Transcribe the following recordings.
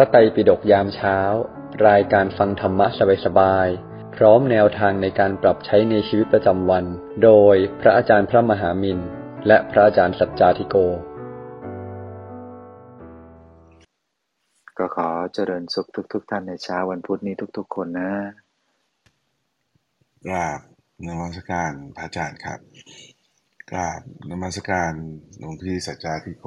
ระไตรปิฎกยามเช้า รายการฟังธรรมะสบายๆ พร้อมแนวทางในการปรับใช้ในชีวิตประจำวัน โดยพระอาจารย์พระมหามินและพระอาจารย์สัจจาธิโก ก็ขอเจริญสุขทุกๆท่านในเช้าวันพุธนี้ทุกๆ คนนะกราบนมัสการพระอาจารย์ครับกราบนมัสการหลวงพี่สัจจาธิโก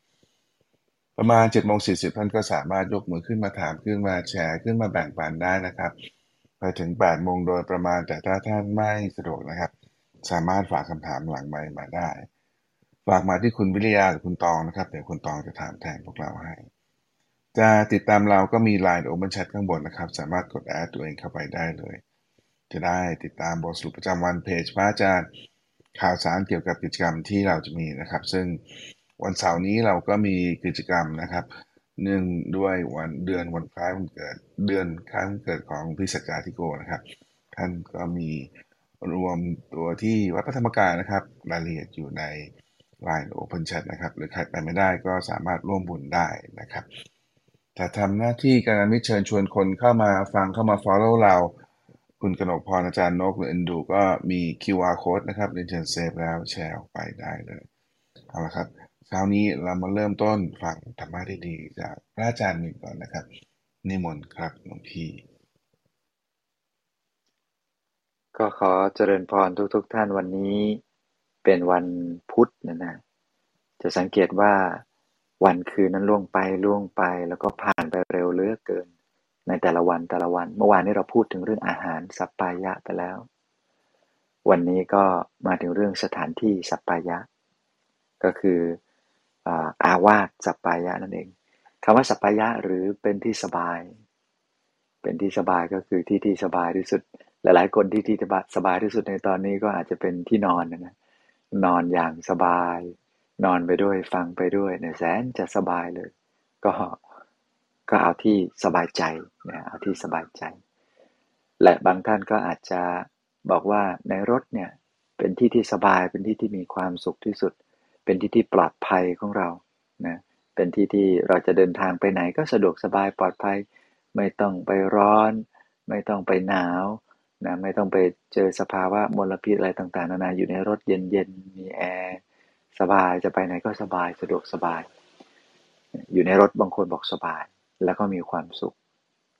ประมาณ7จ็ดโมงสีท่านก็สามารถยกมือขึ้นมาถามขึ้นมาแชร์ขึ้นมาแบ่งปันได้นะครับไปถึง8ปดโมงโดยประมาณแต่ถ้าท่านไม่สะดวกนะครับ สามารถฝากคำถามหลังไมมาได้ ฝากมาที่คุณวิริยาหรือคุณตองนะครับ เดี๋ยวคุณตองจะถามแทนพวกเราให้ จะติดตามเราก็มี Line Open Chat ข้างบนนะครับ สามารถกดแอดตัวเองเข้าไปได้เลย จะได้ติดตามบทสรุปประจำวันเพจพระอาจารย์ข่าวสารเกี่ยวกับกิจกรรมที่เราจะมีนะครับ ซึ่ง วันเสาร์นี้เราก็มีกิจกรรมนะครับ เนื่องด้วยวันเดือนวันคล้ายวันเกิดเดือนคล้ายวันเกิดของพิสัจาธิโกนะครับ ท่านก็มีรวมตัวที่วัดพระธรรมกายนะครับ รายละเอียดอยู่ใน Line Open Chat นะครับ หรือใครไปไม่ได้ก็สามารถร่วมบุญได้นะครับ แต่ทำหน้าที่การมิเชิญชวนคนเข้ามาฟังเข้ามา follow เรา คุณกนกพรอาจารย์นกหรือเอ็นดูก็มี QR code นะครับเรียนเชิญเซฟแล้วแชร์ออกไปได้เลย เอาละครับ เช้านี้เรามาเริ่มต้นฟังธรรมะที่ดีจากพระอาจารย์มินก่อนนะครับ นิมนต์ครับหลวงพี่ ก็ขอเจริญพรทุกๆท่านวันนี้เป็นวันพุธนะนะจะสังเกตว่าวันคืนนั้นล่วงไปล่วงไปแล้วก็ผ่านไปเร็วเหลือเกิน ในแต่ละวันแต่ละวัน เมื่อวานนี้เราพูดถึงเรื่องอาหารสัปปายะไปแล้ว วันนี้ก็มาถึงเรื่องสถานที่สัปปายะ ก็คือ อาวาสสัปปายะนั่นเองคำว่าสัปปายะหรือเป็นที่สบาย เป็นที่สบายก็คือที่ที่สบายที่สุด หลายๆ คนที่ที่สบายที่สุดในตอนนี้ก็อาจจะเป็นที่นอนนะนะนอนอย่างสบาย นอนไปด้วยฟังไปด้วยเนี่ยแสนจะสบายเลย ก็ก็เอาที่สบายใจนะเอาที่สบายใจ และบางท่านก็อาจจะบอกว่าในรถเนี่ยเป็นที่ที่สบายเป็นที่ที่มีความสุขที่สุด เป็นที่ที่ปลอดภัยของเรานะเป็นที่ที่เราจะเดินทางไปไหนก็สะดวกสบายปลอดภัย ไม่ต้องไปร้อน ไม่ต้องไปหนาวนะไม่ต้องไปเจอสภาวะมลพิษอะไรต่างๆ นานาอยู่ในรถเย็นๆมีแอร์สบายจะไปไหนก็สบายสะดวกสบาย อยู่ในรถบางคนบอกสบาย แล้วก็มีความสุข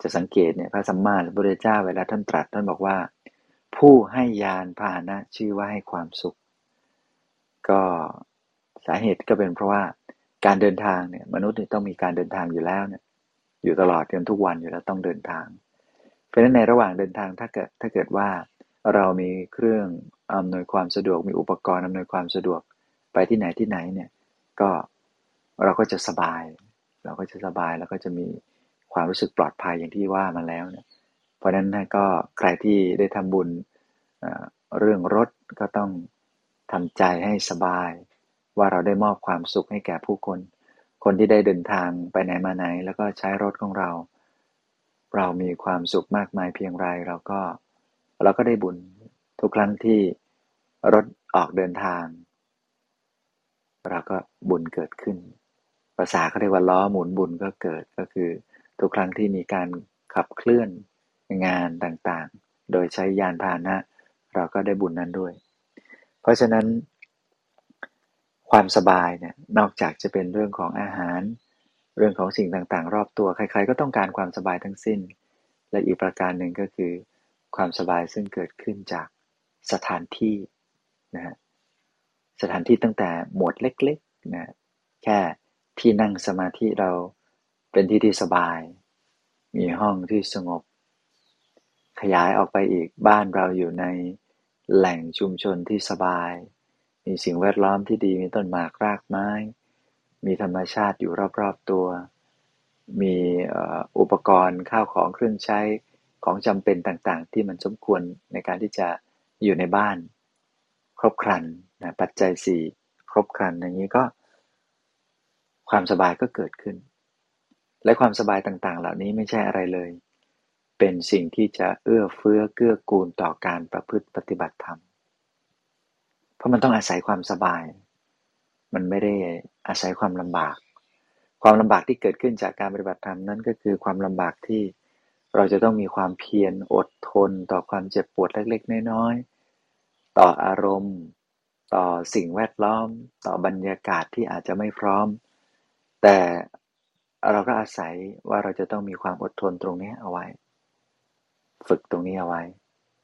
จะสังเกตเนี่ยพระสัมมาสัมพุทธเจ้าเวลาท่านตรัสท่านบอกว่า ผู้ให้ยานพาหนะชื่อว่าให้ความสุข ก็ สาเหตุก็เป็นเพราะว่าการเดินทางเนี่ยมนุษย์ต้องมีการเดินทางอยู่แล้วเนี่ยอยู่ตลอดจนทุกวันอยู่แล้วต้องเดินทาง เพราะฉะนั้นในระหว่างเดินทางถ้าเกิดถ้าเกิดว่าเรามีเครื่องอำนวยความสะดวกมีอุปกรณ์อำนวยความสะดวกไปที่ไหนที่ไหนเนี่ยก็เราก็จะสบาย เราก็จะสบายแล้วก็จะมีความรู้สึกปลอดภัยอย่างที่ว่ามาแล้วเนี่ยเพราะฉะนั้นก็ใครที่ได้ทำบุญเรื่องรถก็ต้องทำใจให้สบาย ว่าเราได้มอบความสุขให้แก่ผู้คน คนที่ได้เดินทางไปไหนมาไหน แล้วก็ใช้รถของเรา เรามีความสุขมากมายเพียงไรเราก็ เราก็ได้บุญทุกครั้งที่รถออกเดินทาง เราก็บุญเกิดขึ้น ภาษาเขาเรียกว่าล้อหมุนบุญก็เกิดก็คือ ทุกครั้งที่มีการขับเคลื่อนงานต่างๆ โดยใช้ยานพาหนะ เราก็ได้บุญนั้นด้วย เพราะฉะนั้น ความสบายเนี่ยนอกจากจะเป็นเรื่องของอาหาร เรื่องของสิ่งต่างๆ รอบตัวใคร ๆ ก็ต้องการความสบายทั้งสิ้น และอีกประการหนึ่งก็คือ ความสบายซึ่งเกิดขึ้นจากสถานที่นะฮะสถานที่ตั้งแต่หมวดเล็กๆนะแค่ที่นั่งสมาธิเราเป็นที่ที่สบาย มีห้องที่สงบ ขยายออกไปอีกบ้านเราอยู่ในแหล่งชุมชนที่สบาย มีสิ่งแวดล้อมที่ดี มีต้นหมากรากไม้ มีธรรมชาติอยู่รอบๆตัว มีอุปกรณ์ข้าวของเครื่องใช้ของจำเป็นต่างๆ ที่มันสมควรในการที่จะอยู่ในบ้าน ครบครันนะปัจจัยสี่ครบครันอย่างนี้ก็ความสบายก็เกิดขึ้น และความสบายต่างๆ เหล่านี้ไม่ใช่อะไรเลย เป็นสิ่งที่จะเอื้อเฟื้อเกื้อกูลต่อการประพฤติปฏิบัติธรรม เพราะมันต้องอาศัยความสบาย มันไม่ได้อาศัยความลำบาก ความลำบากที่เกิดขึ้นจากการปฏิบัติธรรมนั้นก็คือความลำบากที่เราจะต้องมีความเพียรอดทน ต่อความเจ็บปวดเล็กๆ น้อยๆ ต่ออารมณ์ ต่อสิ่งแวดล้อม ต่อบรรยากาศที่อาจจะไม่พร้อม แต่เราก็อาศัยว่าเราจะต้องมีความอดทนตรงนี้เอาไว้ ฝึกตรงนี้เอาไว้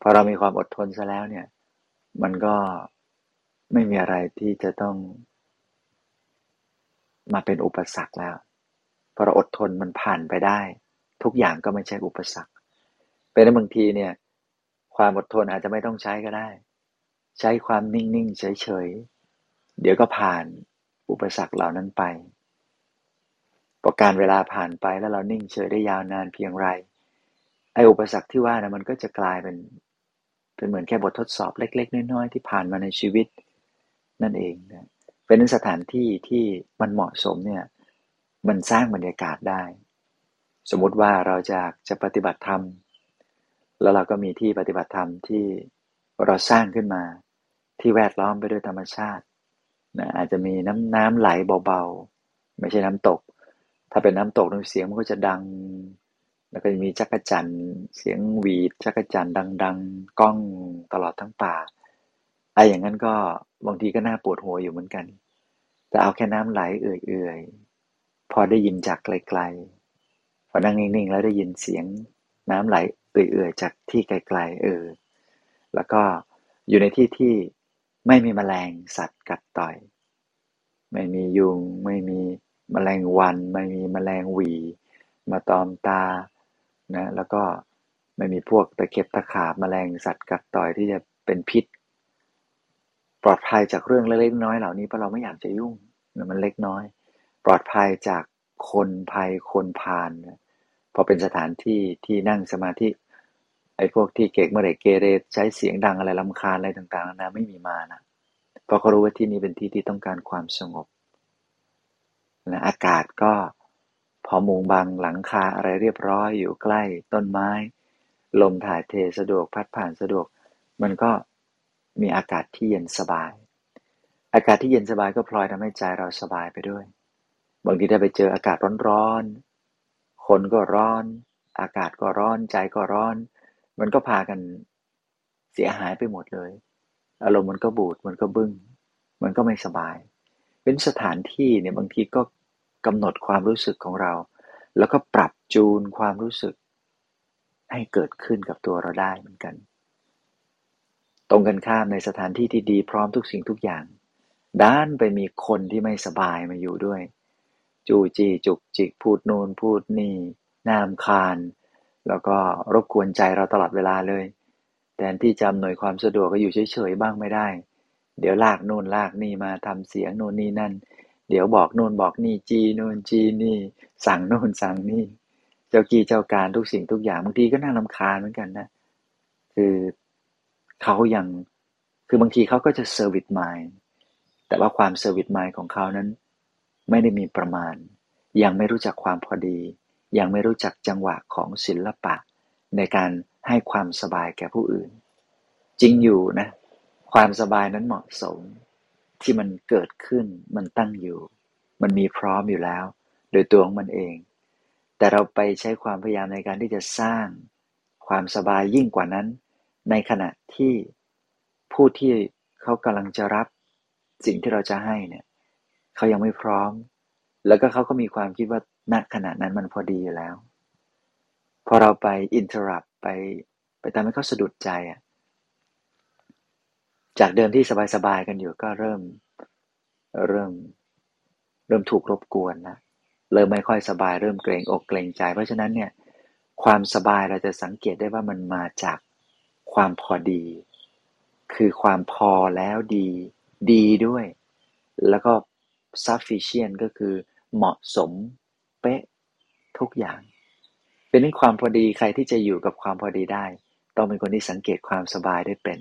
พอเรามีความอดทนซะแล้วเนี่ย มันก็ ไม่มีอะไรที่จะต้องมาเป็นอุปสรรคแล้วพอเราอดทนมันผ่านไปได้ ทุกอย่างก็ไม่ใช่อุปสรรค เป็นบางทีเนี่ย ความอดทนอาจจะไม่ต้องใช้ก็ได้ ใช้ความนิ่งๆเฉยๆเดี๋ยวก็ผ่านอุปสรรคเหล่านั้นไปพอการเวลาผ่านไปแล้วเรานิ่งเฉยได้ยาวนานเพียงไรไอ้อุปสรรคที่ว่านะมันก็จะกลายเป็นเป็นเหมือนแค่บททดสอบเล็ก ๆ น้อยๆที่ผ่านมาในชีวิต นั่นเองนะเป็นสถานที่ที่มันเหมาะสมเนี่ยมันสร้างบรรยากาศได้ สมมุติว่าเราจะจะปฏิบัติธรรม แล้วเราก็มีที่ปฏิบัติธรรมที่เราสร้างขึ้นมา ที่แวดล้อมไปด้วยธรรมชาตินะอาจจะมีน้ำน้ำไหลเบาๆ ไม่ใช่น้ำตก ถ้าเป็นน้ำตกน้ำเสียงมันก็จะดัง แล้วก็จะมีจักรจันเสียงหวีดจักรจันดัง ๆก้องตลอดทั้งป่า ไอ้อย่างนั้นก็บางทีก็น่าปวดหัวอยู่เหมือนกัน แต่เอาแค่น้ำไหลเอื่อยๆ พอได้ยินจากไกลๆ พอนั่งนิ่งๆ แล้วได้ยินเสียงน้ำไหลเอื่อยๆ จากที่ไกลๆ เออ แล้วก็อยู่ในที่ที่ไม่มีแมลงสัตว์กัดต่อย ไม่มียุง ไม่มีแมลงวัน ไม่มีแมลงหวี มาตอมตา นะ แล้วก็ไม่มีพวกตะเข็บตะขาบแมลงสัตว์กัดต่อยที่จะเป็นพิษ ลอดภัยจากเรื่องเล็กๆน้อยเหล่านี้เพราะเราไม่อยากจะยุ่งมันเล็กน้อย ปลอดภัยจากคนภัยคนพาลพอเป็นสถานที่ที่นั่งสมาธิไอ้พวกที่เกกเมื่อไรเกเรใช้เสียงดังอะไรลำคาญอะไรต่างๆนะไม่มีมานะเพราะเขารู้ว่าที่นี่เป็นที่ที่ต้องการความสงบนะอากาศก็พอมุงบังหลังคาอะไรเรียบร้อยอยู่ใกล้ต้นไม้ ลมถ่ายเทสะดวกพัดผ่านสะดวก มันก็ มีอากาศที่เย็นสบาย อากาศที่เย็นสบายก็พลอยทำให้ใจเราสบายไปด้วย บางทีถ้าไปเจออากาศร้อนๆ คนก็ร้อน อากาศก็ร้อน ใจก็ร้อน มันก็พากันเสียหายไปหมดเลย อารมณ์มันก็บูด มันก็บึง้ง มันก็ไม่สบาย เป็นสถานที่เนี่ยบางทีก็กำหนดความรู้สึกของเรา แล้วก็ปรับจูนความรู้สึกให้เกิดขึ้นกับตัวเราได้เหมือนกัน ตรงกันข้ามในสถานที่ที่ดีพร้อมทุกสิ่งทุกอย่าง ด้านไปมีคนที่ไม่สบายมาอยู่ด้วย จูจี้จุกจิกพูดโน่นพูดนี่นามคาน แล้วก็รบกวนใจเราตลอดเวลาเลยแทนที่จำหน่วยความสะดวกก็อยู่เฉยๆบ้างไม่ได้ เดี๋ยวลากโน่นลากนี่มาทำเสียงโน่นนี่นั่น เดี๋ยวบอกโน่นบอกนี่จีโน่นจีนี่ สั่งโน่นสั่งนี่ เจ้ากี้เจ้าการทุกสิ่งทุกอย่างบางทีก็น่าลำคาญเหมือนกันนะ คือ เขายังคือบางทีเขาก็จะ service mind แต่ว่าความ service mind ของเขานั้น ไม่ได้มีประมาณ ยังไม่รู้จักความพอดี ยังไม่รู้จักจังหวะของศิลปะ ในการให้ความสบายแก่ผู้อื่น จริงอยู่นะ ความสบายนั้นเหมาะสม ที่มันเกิดขึ้นมันตั้งอยู่ มันมีพร้อมอยู่แล้ว โดยตัวของมันเอง แต่เราไปใช้ความพยายามในการที่จะสร้าง ความสบายยิ่งกว่านั้น ในขณะที่ผู้ที่เขากำลังจะรับสิ่งที่เราจะให้เนี่ยเขายังไม่พร้อม แล้วก็เขาก็มีความคิดว่าณขณะนั้นมันพอดีอยู่แล้ว พอเราไปอินเทอร์รับไปไปทำให้เขาสะดุดใจอะจากเดิมที่สบายๆกันอยู่ก็เริ่มเริ่ม เริ่มถูกรบกวนนะเริ่มไม่ค่อยสบาย เริ่มเกรงอกเกรงใจ เพราะฉะนั้นเนี่ย ความสบายเราจะสังเกตได้ว่ามันมาจาก ความพอดี คือความพอแล้วดี ดีด้วย แล้วก็ sufficient ก็คือเหมาะสม เป๊ะ ทุกอย่าง เป็นนี้ความพอดีใครที่จะอยู่กับความพอดีได้ ต้องเป็นคนที่สังเกตความสบายได้เป็น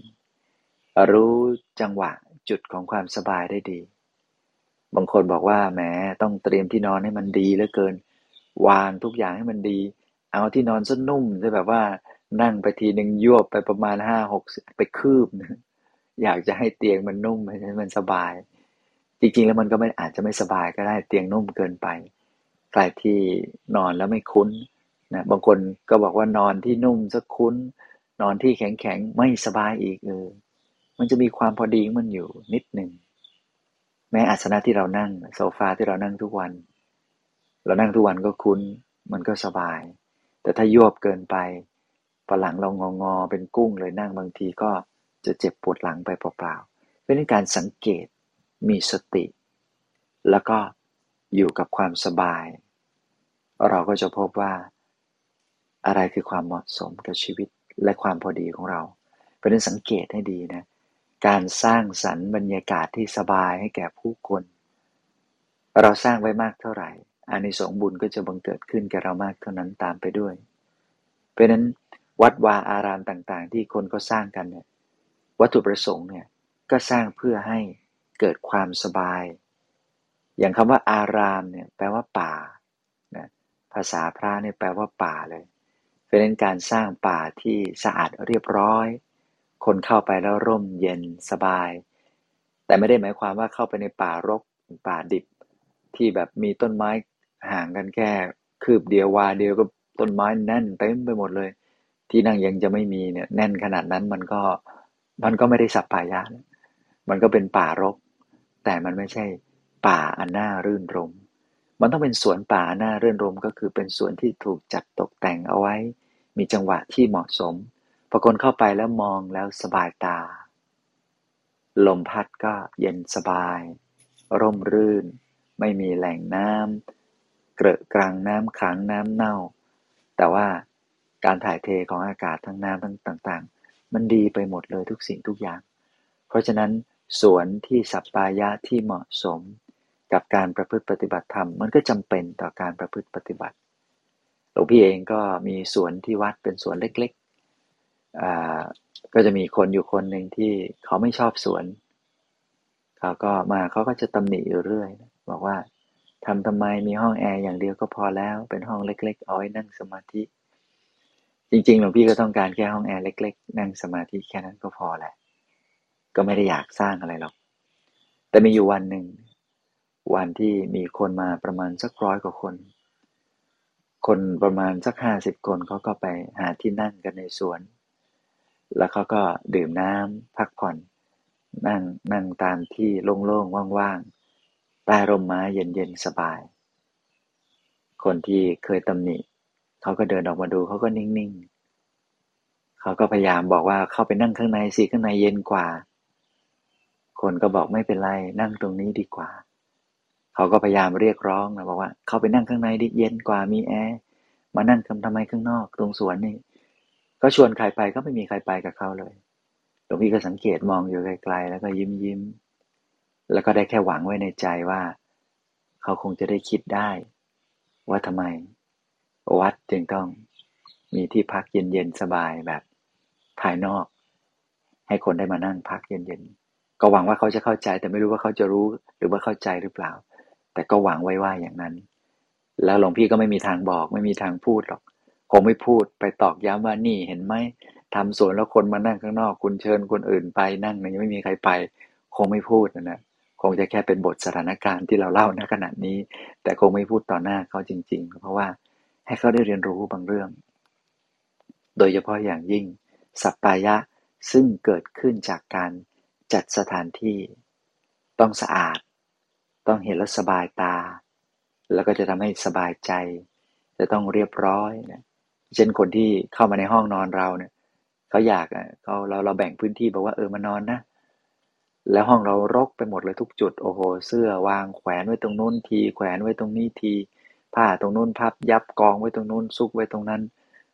รู้จังหวะจุดของความสบายได้ดี บางคนบอกว่าแหมต้องเตรียมที่นอนให้มันดีเหลือเกิน วางทุกอย่างให้มันดี เอาที่นอนซะนุ่มจะแบบว่า นั่งไปทีหนึ่งยวบไปประมาณห้าหกไปคืบนะอยากจะให้เตียงมันนุ่มให้มันสบาย จริงๆแล้วมันก็ไม่อาจจะไม่สบายก็ได้เตียงนุ่มเกินไปใครที่นอนแล้วไม่คุ้นนะบางคนก็บอกว่านอนที่นุ่มสักคุ้น นอนที่แข็งๆไม่สบายอีกเออมันจะมีความพอดีมันอยู่นิดหนึ่งแม้อาสนะที่เรานั่งโซฟาที่เรานั่งทุกวัน เรานั่งทุกวันก็คุ้น มันก็สบาย แต่ถ้ายวบเกินไป พอหลังเรางองอเป็นกุ้งเลยนั่งบางทีก็จะเจ็บปวดหลังไปเปล่าๆเป็นการสังเกตมีสติ แล้วก็อยู่กับความสบาย เราก็จะพบว่า อะไรคือความเหมาะสมกับชีวิตและความพอดีของเราเป็นสังเกตให้ดีนะ การสร้างสรรค์บรรยากาศที่สบายให้แก่ผู้คน เราสร้างไว้มากเท่าไหร่อานิสงส์บุญก็จะบังเกิดขึ้นแก่เรามากเท่านั้นตามไปด้วย เพราะนั้น วัดวาอารามต่างๆ ที่คนก็สร้างกันเนี่ยวัตถุประสงค์เนี่ยก็สร้างเพื่อให้เกิดความสบาย อย่างคำว่าอารามเนี่ยแปลว่าป่านะภาษาพระเนี่ยแปลว่าป่าเลยเป็นการสร้างป่าที่สะอาดเรียบร้อย คนเข้าไปแล้วร่มเย็นสบาย แต่ไม่ได้หมายความว่าเข้าไปในป่ารกป่าดิบ ที่แบบมีต้นไม้ห่างกันแค่คืบเดียววาเดียวก็ต้นไม้แน่นเต็มไปหมดเลย ที่นั่งยังจะไม่มีเนี่ยแน่นขนาดนั้นมันก็มันก็ไม่ได้สับป่ายะ มันก็เป็นป่ารก แต่มันไม่ใช่ป่าอันน่ารื่นรม มันต้องเป็นสวนป่าอนน่ารื่นรมก็คือเป็นสวนที่ถูกจัดตกแต่งเอาไว้ มีจังหวะที่เหมาะสมพอคนเข้าไปแล้วมองแล้วสบายตา ลมพัดก็เย็นสบาย ร่มรื่น ไม่มีแหล่งน้ำเกลอะกลางน้ำขังน้ำเน่า แต่ว่า การถ่ายเทของอากาศทั้งน้ำทั้งต่าง ๆ มันดีไปหมดเลยทุกสิ่งทุกอย่าง เพราะฉะนั้นสวนที่สัปปายะที่เหมาะสมกับการประพฤติปฏิบัติธรรม มันก็จำเป็นต่อการประพฤติปฏิบัติหลวงพี่เองก็มีสวนที่วัดเป็นสวนเล็กๆก็จะมีคนอยู่คนหนึ่งที่เขาไม่ชอบสวนเขาก็มาเขาก็จะตำหนิอยู่เรื่อย บอกว่าทำทำไมมีห้องแอร์อย่างเดียวก็พอแล้ว เป็นห้องเล็ก ๆ เอาไว้นั่งสมาธิ จริงๆหลวงพี่ก็ต้องการแค่ห้องแอร์เล็ก ๆ นั่งสมาธิแค่นั้นก็พอแหละ ก็ไม่ได้อยากสร้างอะไรหรอก แต่มีอยู่วันหนึ่ง วันที่มีคนมาประมาณสักร้อยกว่าคน คนประมาณสักห้าสิบคนเขาก็ไปหาที่นั่งกันในสวน แล้วเขาก็ดื่มน้ำพักผ่อน นั่งนั่งตามที่โล่งๆว่างๆใต้ร่มไม้เย็นๆสบาย คนที่เคยตำหนิ เขาก็เดินออกมาดูเขาก็นิ่งๆเขาก็พยายามบอกว่าเข้าไปนั่งข้างในสิข้างในเย็นกว่า คนก็บอกไม่เป็นไรนั่งตรงนี้ดีกว่า เขาก็พยายามเรียกร้องนะบอกว่า เข้าไปนั่งข้างในดิเย็นกว่ามีแอร์มานั่งทำทำไมข้างนอกตรงสวนนี่ก็ชวนใครไปก็ไม่มีใครไปกับเขาเลยหลวงพี่ก็สังเกตมองอยู่ไกลๆแล้วก็ยิ้มยิ้มแล้วก็ได้แค่หวังไว้ในใจว่า เขาคงจะได้คิดได้ ว่าทำไม วัดจึงต้องมีที่พักเย็นๆสบายแบบภายนอก ให้คนได้มานั่งพักเย็นๆก็หวังว่าเขาจะเข้าใจ แต่ไม่รู้ว่าเขาจะรู้หรือว่าเข้าใจหรือเปล่า แต่ก็หวังไว้ว่าอย่างนั้น แล้วหลวงพี่ก็ไม่มีทางบอก ไม่มีทางพูดหรอกคงไม่พูดไปตอกย้ำว่านี่เห็นไหมทำสวนแล้วคนมานั่งข้างนอก คุณเชิญคนอื่นไปนั่งยังไม่มีใครไป คงไม่พูดนะนะคงจะแค่เป็นบทสถานการณ์ที่เราเล่าณขณะนี้ แต่คงไม่พูดต่อหน้าเขาจริง ๆ เพราะว่า ให้เขาได้เรียนรู้บางเรื่อง โดยเฉพาะอย่างยิ่ง สัปปายะซึ่งเกิดขึ้นจากการจัดสถานที่ ต้องสะอาด ต้องเห็นแล้วสบายตา แล้วก็จะทำให้สบายใจ จะต้องเรียบร้อยนะเช่นคนที่เข้ามาในห้องนอนเราเนี่ยเขาอยากเขาเราเราแบ่งพื้นที่บอกว่าเออมานอนนะ แล้วห้องเรารกไปหมดเลยทุกจุด โอ้โห เสื้อวางแขวนไว้ตรงนู้นที แขวนไว้ตรงนี้ที ผ้าตรงนู้นพับยับกองไว้ตรงนู้นซุกไว้ตรงนั้น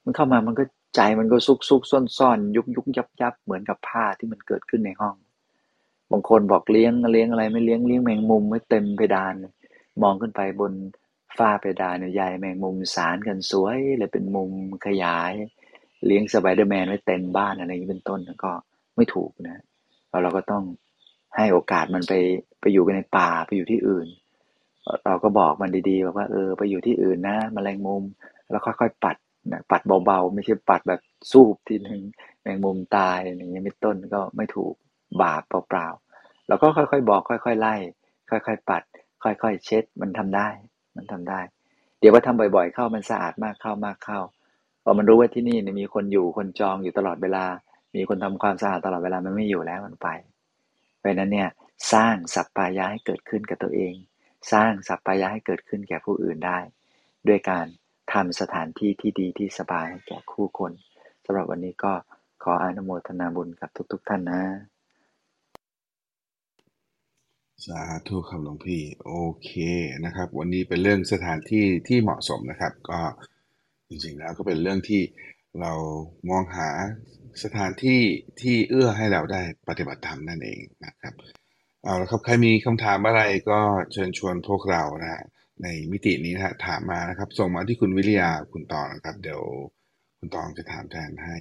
มันเข้ามามันก็ใจมันก็ซุกซุกซ่อนซ่อนยุบยุบยับยับเหมือนกับผ้าที่มันเกิดขึ้นในห้อง บางคนบอกเลี้ยงเลี้ยงอะไรไม่เลี้ยงเลี้ยงแมงมุมไว้เต็มเพดาน มองขึ้นไปบนฝ้าเพดานใหญ่แมงมุมสารกันสวยเลยเป็นมุมขยาย เลี้ยงสไปเดอร์แมนไว้เต็มบ้านอะไรอย่างนี้เป็นต้นก็ไม่ถูกนะเราเราก็ต้องให้โอกาสมันไปไปอยู่กันในป่าไปอยู่ที่อื่น เราก็บอกมันดีๆบอกว่าเออไปอยู่ที่อื่นนะมแมลงมุม แล้วค่อยๆปัดนะปัดเบาๆ ไม่ใช่ปัดแบบสูบทีหนึ่งแมงมุมตายอย่างเงี้ยไม่ต้นก็ไม่ถูกบาปเปล่าๆเราก็ค่อยๆบอก ค่อยๆไล่ ค่อยๆปัด ค่อยๆเช็ดมันทำได้ มันทำได้ เดี๋ยวว่าทำบ่อยๆเข้ามันสะอาดมากเข้ามากเข้าพอมันรู้ว่าที่นี่มีคนอยู่คนจองอยู่ตลอดเวลา มีคนทำความสะอาดตลอดเวลามันไม่อยู่แล้วมันไปเพราะนั้นเนี่ยสร้างสัปปายะให้เกิดขึ้นกับตัวเอง สร้างสัปปายะให้เกิดขึ้นแก่ผู้อื่นได้ ด้วยการทำสถานที่ที่ดีที่สบายให้แก่คู่คนสำหรับวันนี้ก็ขออนุโมทนาบุญกับทุก ๆทท่านนะ สาธุครับหลวงพี่โอเคนะครับ วันนี้เป็นเรื่องสถานที่ที่เหมาะสมนะครับ ก็จริงๆแล้วก็เป็นเรื่องที่เรามองหาสถานที่ที่เอื้อให้เราได้ปฏิบัติธรรมนั่นเองนะครับ เอาละครับใครมีคำถามอะไรก็เชิญชวนพวกเรานะฮะในมิตินี้นะฮะถามมานะครับ ส่งมาที่คุณวิริยาคุณตองนะครับ เดี๋ยวคุณตองจะถามแทนให้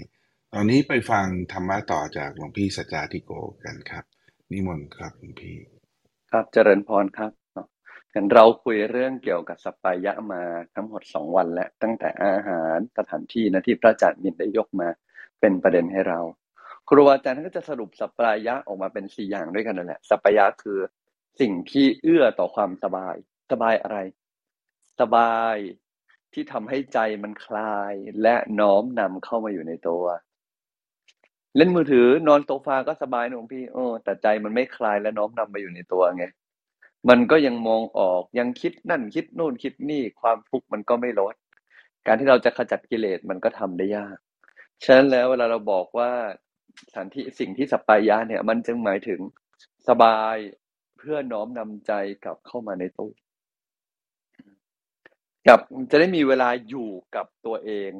ตอนนี้ไปฟังธรรมะต่อจากหลวงพี่สัจจาธิโกกันครับ นิมนต์ครับหลวงพี่ ครับเจริญพรครับกันเราคุยเรื่องเกี่ยวกับสปปายะมาทั้งหมดสองวันและตั้งแต่อาหารสถานที่นะที่พระอาจารย์มินได้ยกมาเป็นประเด็นให้เรา ครูอาจารย์ก็จะสรุปสัปปายะออกมาเป็นสี่อย่างด้วยกันนั่นแหละสัปปายะคือสิ่งที่เอื้อต่อความสบาย สบายอะไร สบายที่ทำให้ใจมันคลายและน้อมนำเข้ามาอยู่ในตัว เล่นมือถือนอนโซฟาก็สบายนะหลวงพี่โอ้แต่ใจมันไม่คลายและน้อมนำมาอยู่ในตัวไงมันก็ยังมองออกยังคิดนั่นคิดนู่นคิดนี่ความทุกข์มันก็ไม่ลด การที่เราจะขจัดกิเลสมันก็ทำได้ยาก ฉะนั้นแล้วเวลาเราบอกว่า สถานที่สิ่งที่สัปปายะเนี่ย มันจึงหมายถึงสบายเพื่อน้อมนำใจกลับเข้ามาในตู้กับจะได้มีเวลาอยู่กับตัวเอง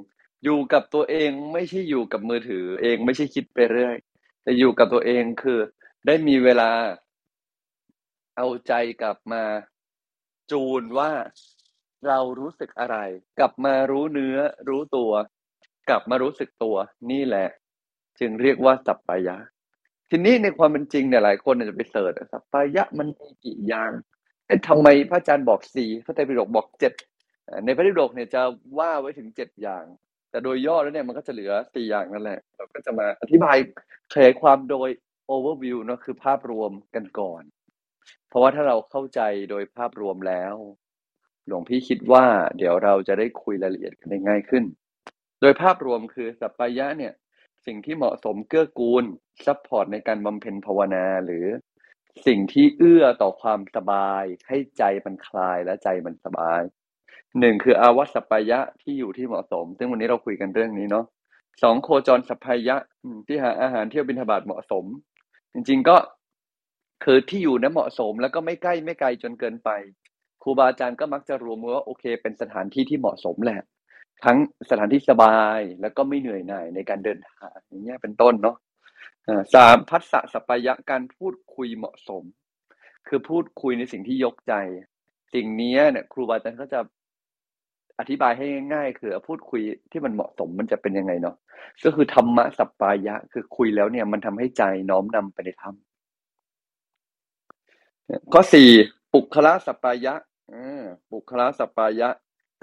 อยู่กับตัวเองไม่ใช่อยู่กับมือถือ เองไม่ใช่คิดไปเรื่อยแต่อยู่กับตัวเองคือ ได้มีเวลา เอาใจกลับมา จูนว่าเรารู้สึกอะไร กลับมารู้เนื้อรู้ตัว กลับมารู้สึกตัว นี่แหละ จึงเรียกว่าสัพพายะ ทีนี้ในความเป็นจริงเนี่ยหลายคนจะไปเสิร์ชสัพพายะมันมีกี่อย่างเอ๊ะทำไมพระอาจารย์บอกสี่พระไตรปิฎกบอกเจ็ดในพระไตรปิฎกเนี่ยจะว่าไว้ถึงเจ็ดอย่าง แต่โดยย่อแล้วเนี่ยมันก็จะเหลือสี่อย่างนั่นแหละ เราก็จะมาอธิบายขยายความโดย overview เนาะคือภาพรวมกันก่อน เพราะว่าถ้าเราเข้าใจโดยภาพรวมแล้ว หลวงพี่คิดว่าเดี๋ยวเราจะได้คุยรายละเอียดกันได้ง่ายขึ้น โดยภาพรวมคือสัปปายะเนี่ย สิ่งที่เหมาะสมเกื้อกูล support ในการบำเพ็ญภาวนาหรือสิ่งที่เอื้อต่อความสบาย ให้ใจมันคลายและใจมันสบายหนึ่งคืออาวัสัปายะที่อยู่ที่เหมาะสม ซึ่งวันนี้เราคุยกันเรื่องนี้เนาะสองโคจรสัพพยะที่หาอาหารเที่ยวบินทบาทเหมาะสม จริง ๆก็คือที่อยู่นั้นเหมาะสม แล้วก็ไม่ใกล้ไม่ไกลจนเกินไปครูบาอาจารย์ก็มักจะรวมว่าโอเค เป็นสถานที่ที่เหมาะสมแหละ ทั้งสถานที่สบายแล้วก็ไม่เหนื่อยหน่ายในการเดินทางอย่างเงี้ยเป็นต้นเนาะสามพัสสะสปายะการพูดคุยเหมาะสม คือพูดคุยในสิ่งที่ยกใจ สิ่งนี้เนี่ยครูบาอาจารย์ก็จะอธิบายให้ง่ายๆคือพูดคุยที่มันเหมาะสมมันจะเป็นยังไงเนาะก็คือธรรมะสัปปายะ คือคุยแล้วเนี่ย มันทำให้ใจน้อมนำไปในธรรมข้อสี่ปุคละสัปปายะปุคละสัปปายะ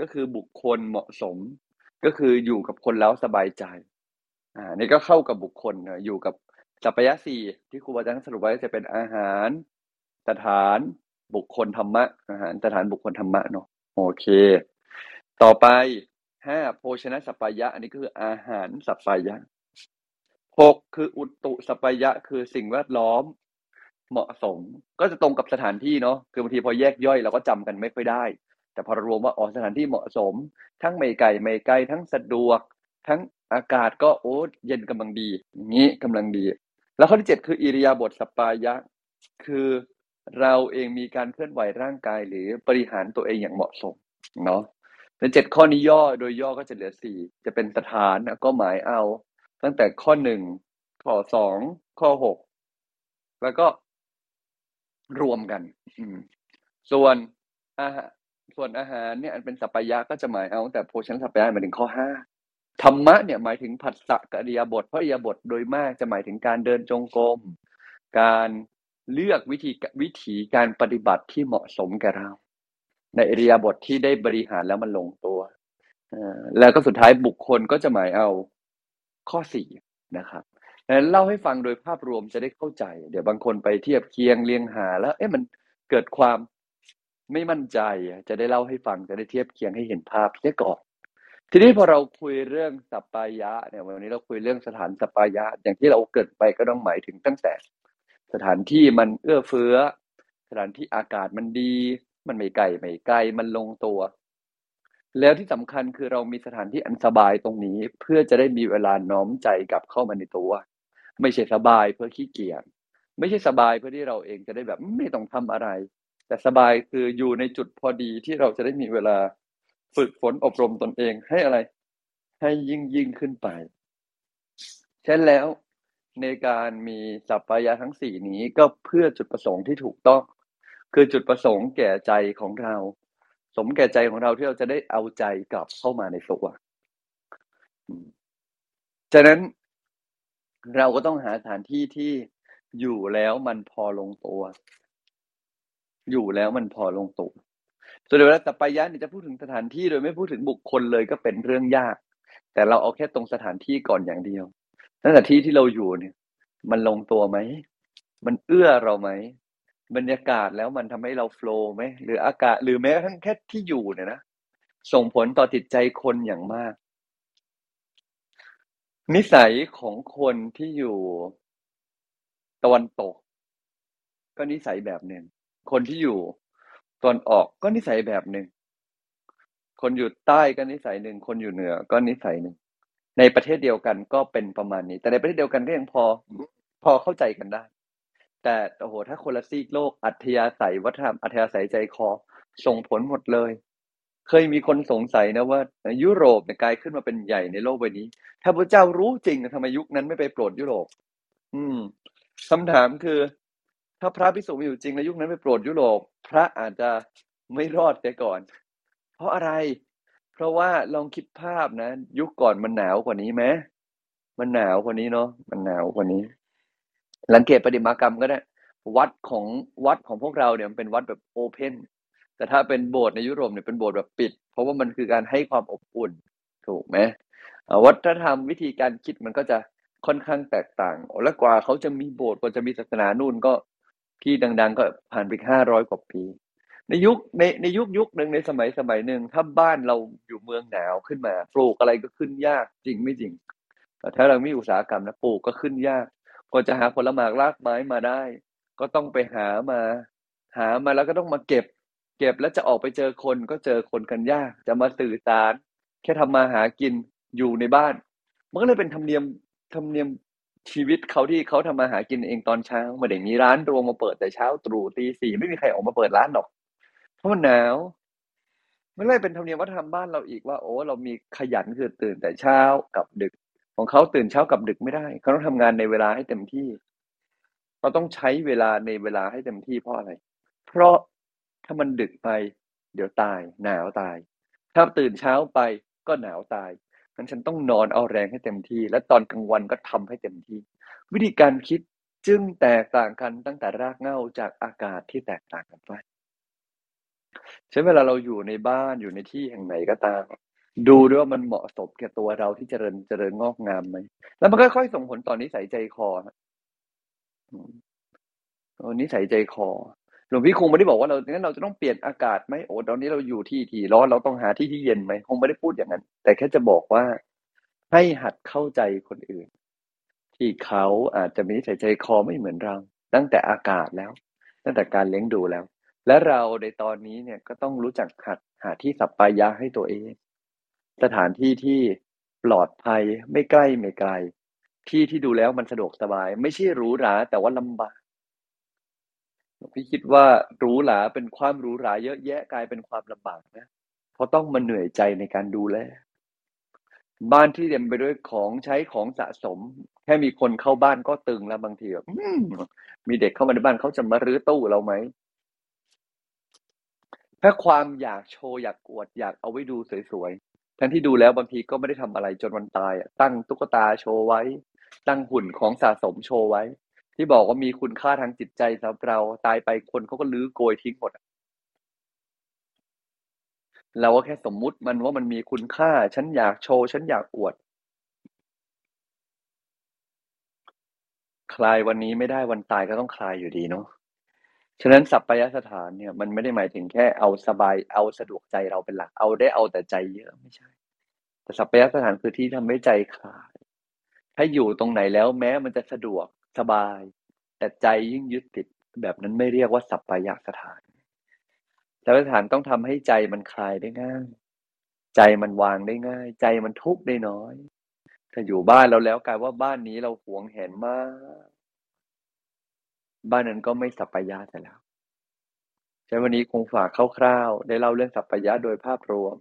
ก็คือบุคคลเหมาะสม ก็คืออยู่กับคนแล้วสบายใจ อ่า นี่ก็เข้ากับบุคคลอยู่กับสัปปายะสี่ที่ครูบาอาจารย์สรุปไว้จะเป็นอาหาร สถานบุคคลธรรมะ อาหารสถานบุคคลธรรมะเนาะโอเค ต่อไปห้าโภชนะสัปปายะ อันนี้คืออาหารสัปปายะหกคืออุตุสัปปายะ คือสิ่งแวดล้อมเหมาะสม ก็จะตรงกับสถานที่เนาะคือบางทีพอแยกย่อยเราก็จำกันไม่ค่อยได้ แต่พอรวมว่าอ๋อสถานที่เหมาะสม ทั้งไม่ไกลไม่ไกลทั้งสะดวก ทั้งอากาศก็โอ้เย็นกำลังดีอย่างนี้กำลังดี แล้วข้อที่เจ็ดคืออิริยาบถสปายะ คือเราเองมีการเคลื่อนไหวร่างกายหรือบริหารตัวเองอย่างเหมาะสมเนาะในเจ็ดข้อนี้ย่อโดยย่อก็จะเหลือสี่จะเป็นสถานก็หมายเอา ตั้งแต่ข้อหนึ่งข้อสองข้อหกแล้วก็รวมกัน อืม ส่วนอา ส่วนอาหารเนี่ยอันเป็นสัพยะก็จะหมายเอาแต่โภชนสัพพยะหมายถึงข้อห้าธรรมะเนี่ยหมายถึงผัสสะกับอริยบทเพราะอริยบทโดยมากจะหมายถึงการเดินจงกรมการเลือกวิธีวิธีการปฏิบัติที่เหมาะสมแก่เรา ในอริยบทที่ได้บริหารแล้วมันลงตัวแล้วก็สุดท้ายบุคคลก็จะหมายเอาข้อสี่นะครับนั้นเล่าให้ฟังโดยภาพรวมจะได้เข้าใจ เดี๋ยวบางคนไปเทียบเคียงเรียงหาแล้ว เอ๊ะมันเกิดความ ไม่มั่นใจจะได้เล่าให้ฟังจะได้เทียบเคียงให้เห็นภาพเสียก่อนทีนี้พอเราคุยเรื่องสัปปายะเนี่ยวันนี้เราคุยเรื่องสถานสัปปายะ อย่างที่เราเกิดไปก็ต้องหมายถึงตั้งแต่ สถานที่มันเอื้อเฟื้อ สถานที่อากาศมันดี มันไม่ไกลไม่ไกลมันลงตัว แล้วที่สำคัญคือเรามีสถานที่อันสบายตรงนี้ เพื่อจะได้มีเวลาน้อมใจกลับเข้ามาในตัว ไม่ใช่สบายเพื่อขี้เกียจไม่ใช่สบายเพื่อที่เราเองจะได้แบบไม่ต้องทำอะไร แต่สบายคืออยู่ในจุดพอดีที่เราจะได้มีเวลาฝึกฝนอบรมตนเองให้อะไร ให้ยิ่งยิ่งขึ้นไปเช่นแล้วในการมีสัพพายะทั้งสี่นี้ก็เพื่อจุดประสงค์ที่ถูกต้อง คือจุดประสงค์แก่ใจของเรา สมแก่ใจของเราที่เราจะได้เอาใจกลับเข้ามาในตัวฉะนั้นเราก็ต้องหาสถานที่ที่อยู่แล้วมันพอลงตัว อยู่แล้วมันพอลงตัวส่วนเวลาสัปายะเนี่ยจะพูดถึงสถานที่โดยไม่พูดถึงบุคคลเลยก็เป็นเรื่องยาก แต่เราเอาแค่ตรงสถานที่ก่อนอย่างเดียวนั่นแต่ที่ที่เราอยู่เนี่ย มันลงตัวไหม มันเอื้อเราไหม บรรยากาศแล้วมันทำให้เราโฟล์ไหมหรืออากาศหรือแม้กระทั่งแค่ที่อยู่เนี่ยนะส่งผลต่อจิตใจคนอย่างมาก นิสัยของคนที่อยู่ตะวันตก ก็นิสัยแบบหนึ่ง คนที่อยู่ตอนออกก็นิสัยแบบหนึ่ง คนอยู่ใต้ก็นิสัยหนึ่ง คนอยู่เหนือก็นิสัยหนึ่ง ในประเทศเดียวกันก็เป็นประมาณนี้ แต่ในประเทศเดียวกันก็ยังพอ พอเข้าใจกันได้ แต่โอ้โห ถ้าคนละซีกโลก อัธยาศัยวัฒนธรรม อัธยาศัยใจคอ ส่งผลหมดเลย เคยมีคนสงสัยนะว่า ยุโรปเนี่ยกลายขึ้นมาเป็นใหญ่ในโลกใบนี้ ถ้าพระเจ้ารู้จริงทำไมยุคนั้นไม่ไปโปรดยุโรป อืมคำถามคือ ถ้าพระพิสุมีอยู่จริงในยุคนั้นไปโปรดยุโรปพระอาจจะไม่รอดแต่ก่อน เพราะอะไร เพราะว่าลองคิดภาพนะ ยุคก่อนมันหนาวกว่านี้ไหมมันหนาวกว่านี้เนาะมันหนาวกว่านี้สังเกตปฏิมากรรมก็ได้ วัดของวัดของพวกเราเนี่ยมันเป็นวัดแบบโอเพนแต่ถ้าเป็นโบสถ์ในยุโรปเนี่ยเป็นโบสถ์แบบปิด เพราะว่ามันคือการให้ความอบอุ่นถูกไหมวัฒนธรรมวิธีการคิดมันก็จะค่อนข้างแตกต่าง และกว่าเขาจะมีโบสถ์กว่าจะมีศาสนานู่นก็ ที่ดัง ๆ ก็ผ่านไปห้าร้อยกว่าปี ในยุคในในยุคยุคหนึ่งในสมัยสมัยหนึ่งถ้าบ้านเราอยู่เมืองหนาวขึ้นมา ปลูกอะไรก็ขึ้นยากจริงไม่จริงแต่ถ้าเรามีอุตสาหกรรมนะปลูกก็ขึ้นยากกว่าจะหาผลไม้รากไม้มาได้ ก็ต้องไปหามา หามาแล้วก็ต้องมาเก็บ เก็บแล้วจะออกไปเจอคนก็เจอคนกันยาก จะมาสื่อสาร แค่ทำมาหากินอยู่ในบ้าน มันก็เลยเป็นธรรมเนียมธรรมเนียม ชีวิตเขาที่เขาทำมาหากินเองตอนเช้าไม่ได้มีร้านรวงมาเปิดแต่เช้าตรู่ตีสี่ไม่มีใครออกมาเปิดร้านหรอก เพราะมันหนาวไม่ได้เป็นธรรมเนียมวัฒนธรรมบ้านเราอีกว่า โอ้เรามีขยันคือตื่นแต่เช้ากับดึก ของเขาตื่นเช้ากับดึกไม่ได้เขาต้องทำงานในเวลาให้เต็มที่เขาต้องใช้เวลาในเวลาให้เต็มที่เพราะอะไร เพราะถ้ามันดึกไป เดี๋ยวตาย หนาวตาย ถ้าตื่นเช้าไปก็หนาวตาย งั้นฉันต้องนอนเอาแรงให้เต็มที่ และตอนกลางวันก็ทำให้เต็มที่ วิธีการคิดจึงแตกต่างกันตั้งแต่รากเหง้าจากอากาศที่แตกต่างกันไปใช้เวลาเราอยู่ในบ้านอยู่ในที่แห่งไหนก็ตาม ดูด้วยว่ามันเหมาะสมแก่ตัวเราที่เจริญเจริญงอกงามไหมแล้วมันก็ค่อยส่งผลต่อนนิสัยใจคอนิสัยใจคอ หลวงพี่คงไม่ได้บอกว่าเรางั้นเราจะต้องเปลี่ยนอากาศไหมโอ้ตอนนี้เราอยู่ที่ที่ร้อนเราต้องหาที่ที่เย็นไหมคงไม่ได้พูดอย่างนั้น แต่แค่จะบอกว่าให้หัดเข้าใจคนอื่น ที่เขาอาจจะมีใจใจคอไม่เหมือนเรา ตั้งแต่อากาศแล้ว ตั้งแต่การเลี้ยงดูแล้ว และเราในตอนนี้เนี่ยก็ต้องรู้จักหัดหาที่สัปปายะให้ตัวเอง สถานที่ที่ปลอดภัยไม่ใกล้ไม่ไกล ที่ที่ดูแล้วมันสะดวกสบาย ไม่ใช่หรูหราแต่ว่าลำบาก พี่คิดว่ารู้หลาเป็นความรู้หราเยอะแยะกลายเป็นความลำบากนะ เพราะต้องมาเหนื่อยใจในการดูแล บ้านที่เต็มไปด้วยของใช้ของสะสม แค่มีคนเข้าบ้านก็ตึงแล้วบางทีแบบมีเด็กเข้ามาในบ้านเขาจะมารื้อตู้เราไหมถ้าความอยากโชว์อยากอวดอยากเอาไว้ดูสวยๆแทนที่ดูแล้วบางทีก็ไม่ได้ทำอะไรจนวันตายตั้งตุ๊กตาโชว์ไว้ ตั้งหุ่นของสะสมโชว์ไว้ ที่บอกว่ามีคุณค่าทางจิตใจสำหรับเราตายไปคนเขาก็ลื้อโกยทิ้งหมดเราก็แค่สมมุติมันว่ามันมีคุณค่า ฉันอยากโชว์ ฉันอยากอวด คลายวันนี้ไม่ได้วันตายก็ต้องคลายอยู่ดีเนาะฉะนั้นสัพพยสถานเนี่ย มันไม่ได้หมายถึงแค่เอาสบายเอาสะดวกใจเราเป็นหลัก เอาได้เอาแต่ใจเยอะไม่ใช่ แต่สัพพยสถานคือที่ทำให้ใจคลาย ถ้าอยู่ตรงไหนแล้วแม้มันจะสะดวก สบาย แต่ใจยิ่งยึดติดแบบนั้นไม่เรียกว่าสัพพยสถานสัพพยสถานต้องทำให้ใจมันคลายได้ง่าย ใจมันวางได้ง่าย ใจมันทุกข์ได้น้อยถ้าอยู่บ้านเราแล้วกลายว่าบ้านนี้เราหวงแหนมาก บ้านนั้นก็ไม่สัพพยะแต่แล้วใช่วันนี้คงฝากคร่าวๆได้เล่าเรื่องสัพพยะโดยภาพรวม